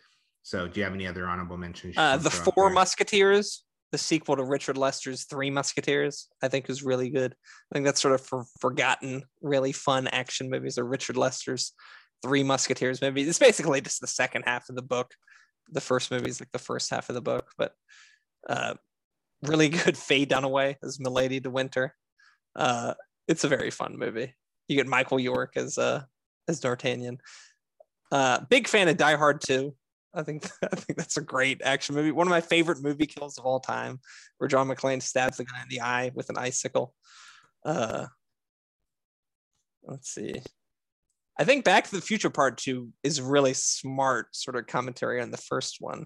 So, do you have any other honorable mentions? Uh, the Four? Musketeers, the sequel to Richard Lester's Three Musketeers, I think is really good. I think that's sort of for, forgotten, really fun action movies. Or Richard Lester's Three Musketeers movie. It's basically just the second half of the book. The first movie is like the first half of the book, but uh, really good. Faye Dunaway as Milady de Winter. Uh, it's a very fun movie. You get Michael York as uh, as D'Artagnan. Uh, big fan of Die Hard 2. I think I think that's a great action movie. One of my favorite movie kills of all time, where John McClane stabs the guy in the eye with an icicle. Uh, let's see. I think Back to the Future Part Two is really smart, sort of commentary on the first one.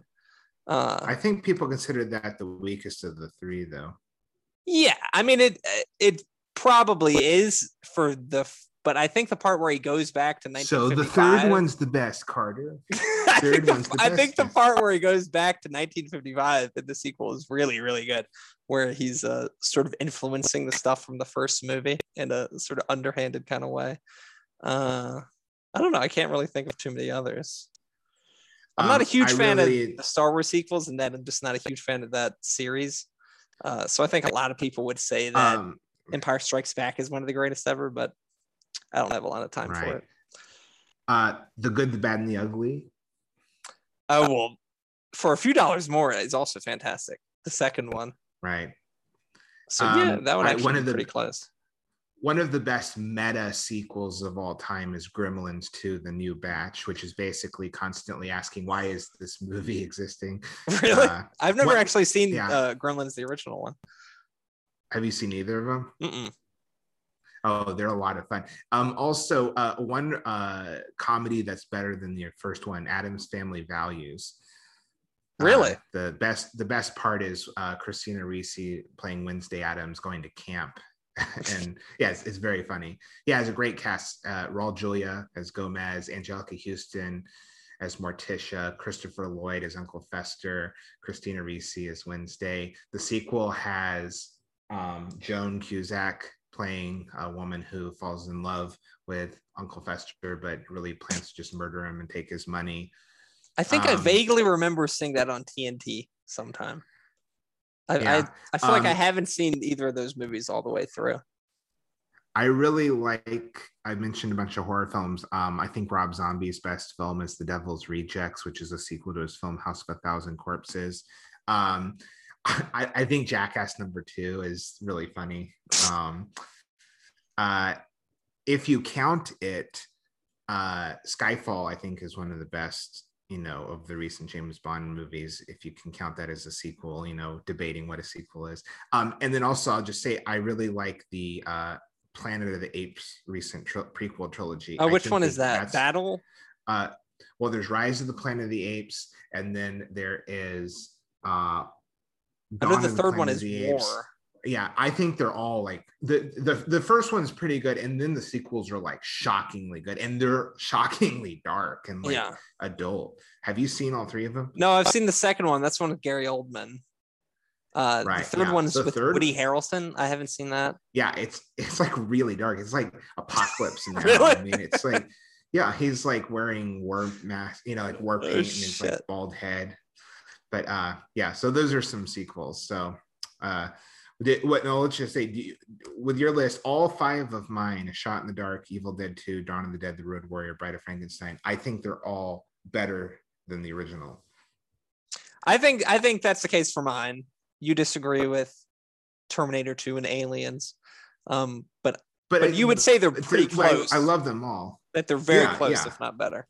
Uh, I think people consider that the weakest of the three, though. yeah, I mean it. It probably is for the, but I think the part where he goes back to So, the third one's the best, Carter. I think, the, the I think the part where he goes back to 1955 in the sequel is really, really good, where he's uh, sort of influencing the stuff from the first movie in a sort of underhanded kind of way. Uh, I don't know. I can't really think of too many others. I'm not a Um, huge I fan really- of the Star Wars sequels, and then I'm just not a huge fan of that series. Uh, so I think a lot of people would say that Um, Empire Strikes Back is one of the greatest ever, but I don't have a lot of time for it. Uh, the good, the bad, and the ugly. Oh well, for a few dollars more, it's also fantastic. The second one. Right. So yeah, Um, that one I- actually one of the- pretty close. One of the best meta sequels of all time is Gremlins 2, The New Batch, which is basically constantly asking, why is this movie existing? Really? Uh, I've never what- actually seen yeah. uh, Gremlins, the original one. Have you seen either of them? Mm-mm. Oh, they're a lot of fun. Um, also, uh, one uh, comedy that's better than the first one, Addams Family Values. Uh, Really? the best the best part is uh, Christina Ricci playing Wednesday Addams going to camp, and yeah, it's, it's very funny. Yeah, it's a great cast. Uh, Raul Julia as Gomez, Anjelica Huston as Morticia, Christopher Lloyd as Uncle Fester, Christina Ricci as Wednesday. The sequel has um, Joan Cusack playing a woman who falls in love with Uncle Fester, but really plans to just murder him and take his money. I think I Um, vaguely remember seeing that on TNT sometime. I, Yeah. I, I feel like I Um, haven't seen either of those movies all the way through. I really like. I mentioned a bunch of horror films. Um, I think Rob Zombie's best film is The Devil's Rejects, which is a sequel to his film House of a Thousand Corpses. Um, I, I think Jackass Number Two is really funny. Um, uh, if you count it, uh, Skyfall I think is one of the best. You know, of the recent James Bond movies, if you can count that as a sequel, you know, debating what a sequel is. Um, and then also, I'll just say I really like the uh, Planet of the Apes recent tri- prequel trilogy. Oh, which one is that? Battle? Uh, well, there's Rise of the Planet of the Apes, and then there is. Uh, I know the third one is. War. Yeah, I think they're all like the the the first one's pretty good, and then the sequels are like shockingly good, and they're shockingly dark and like yeah. adult. Have you seen all three of them? No, I've seen the second one. That's one with Gary Oldman. Uh, Right, the third yeah. one's The with third- Woody Harrelson. I haven't seen that. yeah it's it's like really dark it's like apocalypse and Really? i mean it's like yeah he's like wearing war mask you know like war Oh, paint and his like bald head but uh yeah so those are some sequels so uh did, what no let's just say do you, with your list all five of mine a shot in the dark evil dead 2 dawn of the dead the road warrior bride of frankenstein i think they're all better than the original I think I think that's the case for mine. You disagree with Terminator 2 and Aliens. Um, but but, but you would say they're pretty close. i love them all that they're very Yeah, close, yeah. if not better.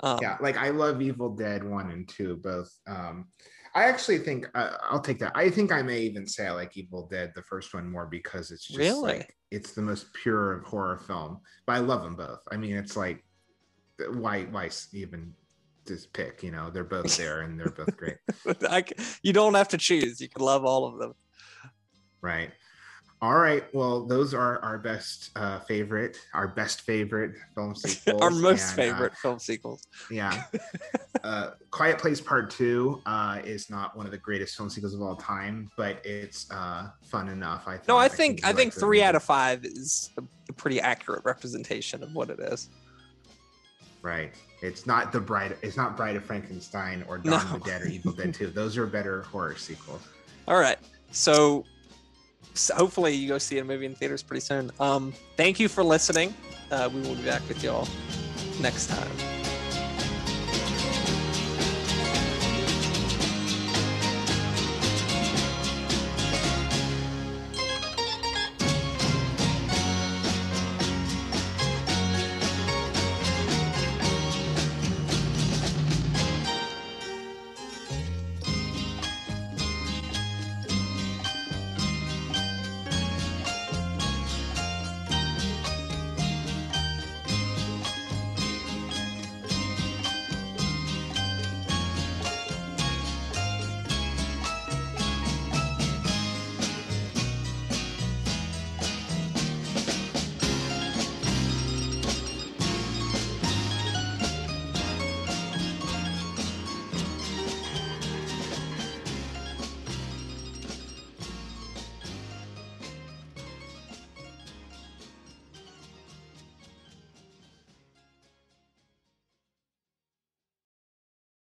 Um, yeah like i love evil dead 1 and 2 both um i actually think uh, i'll take that i think i may even say i like evil dead the first one more because it's just Really? like it's the most pure horror film but i love them both i mean it's like why why even just pick? You know, they're both there and they're both great. I you don't have to choose. You can love all of them. Right. All right. Well, those are our best uh, favorite, our best favorite film sequels. Our most and, favorite Uh, film sequels. yeah. uh, Quiet Place Part Two uh, is not one of the greatest film sequels of all time, but it's uh, fun enough. I think. No. I think I think liked the three out of five is a, a pretty accurate representation of what it is. Right. It's not the Bride. It's not Bride of Frankenstein or Dawn No. of the Dead or Evil Dead Two. Those are better horror sequels. All right. So, so hopefully you go see a movie in theaters pretty soon. Um, thank you for listening. Uh, we will be back with y'all next time.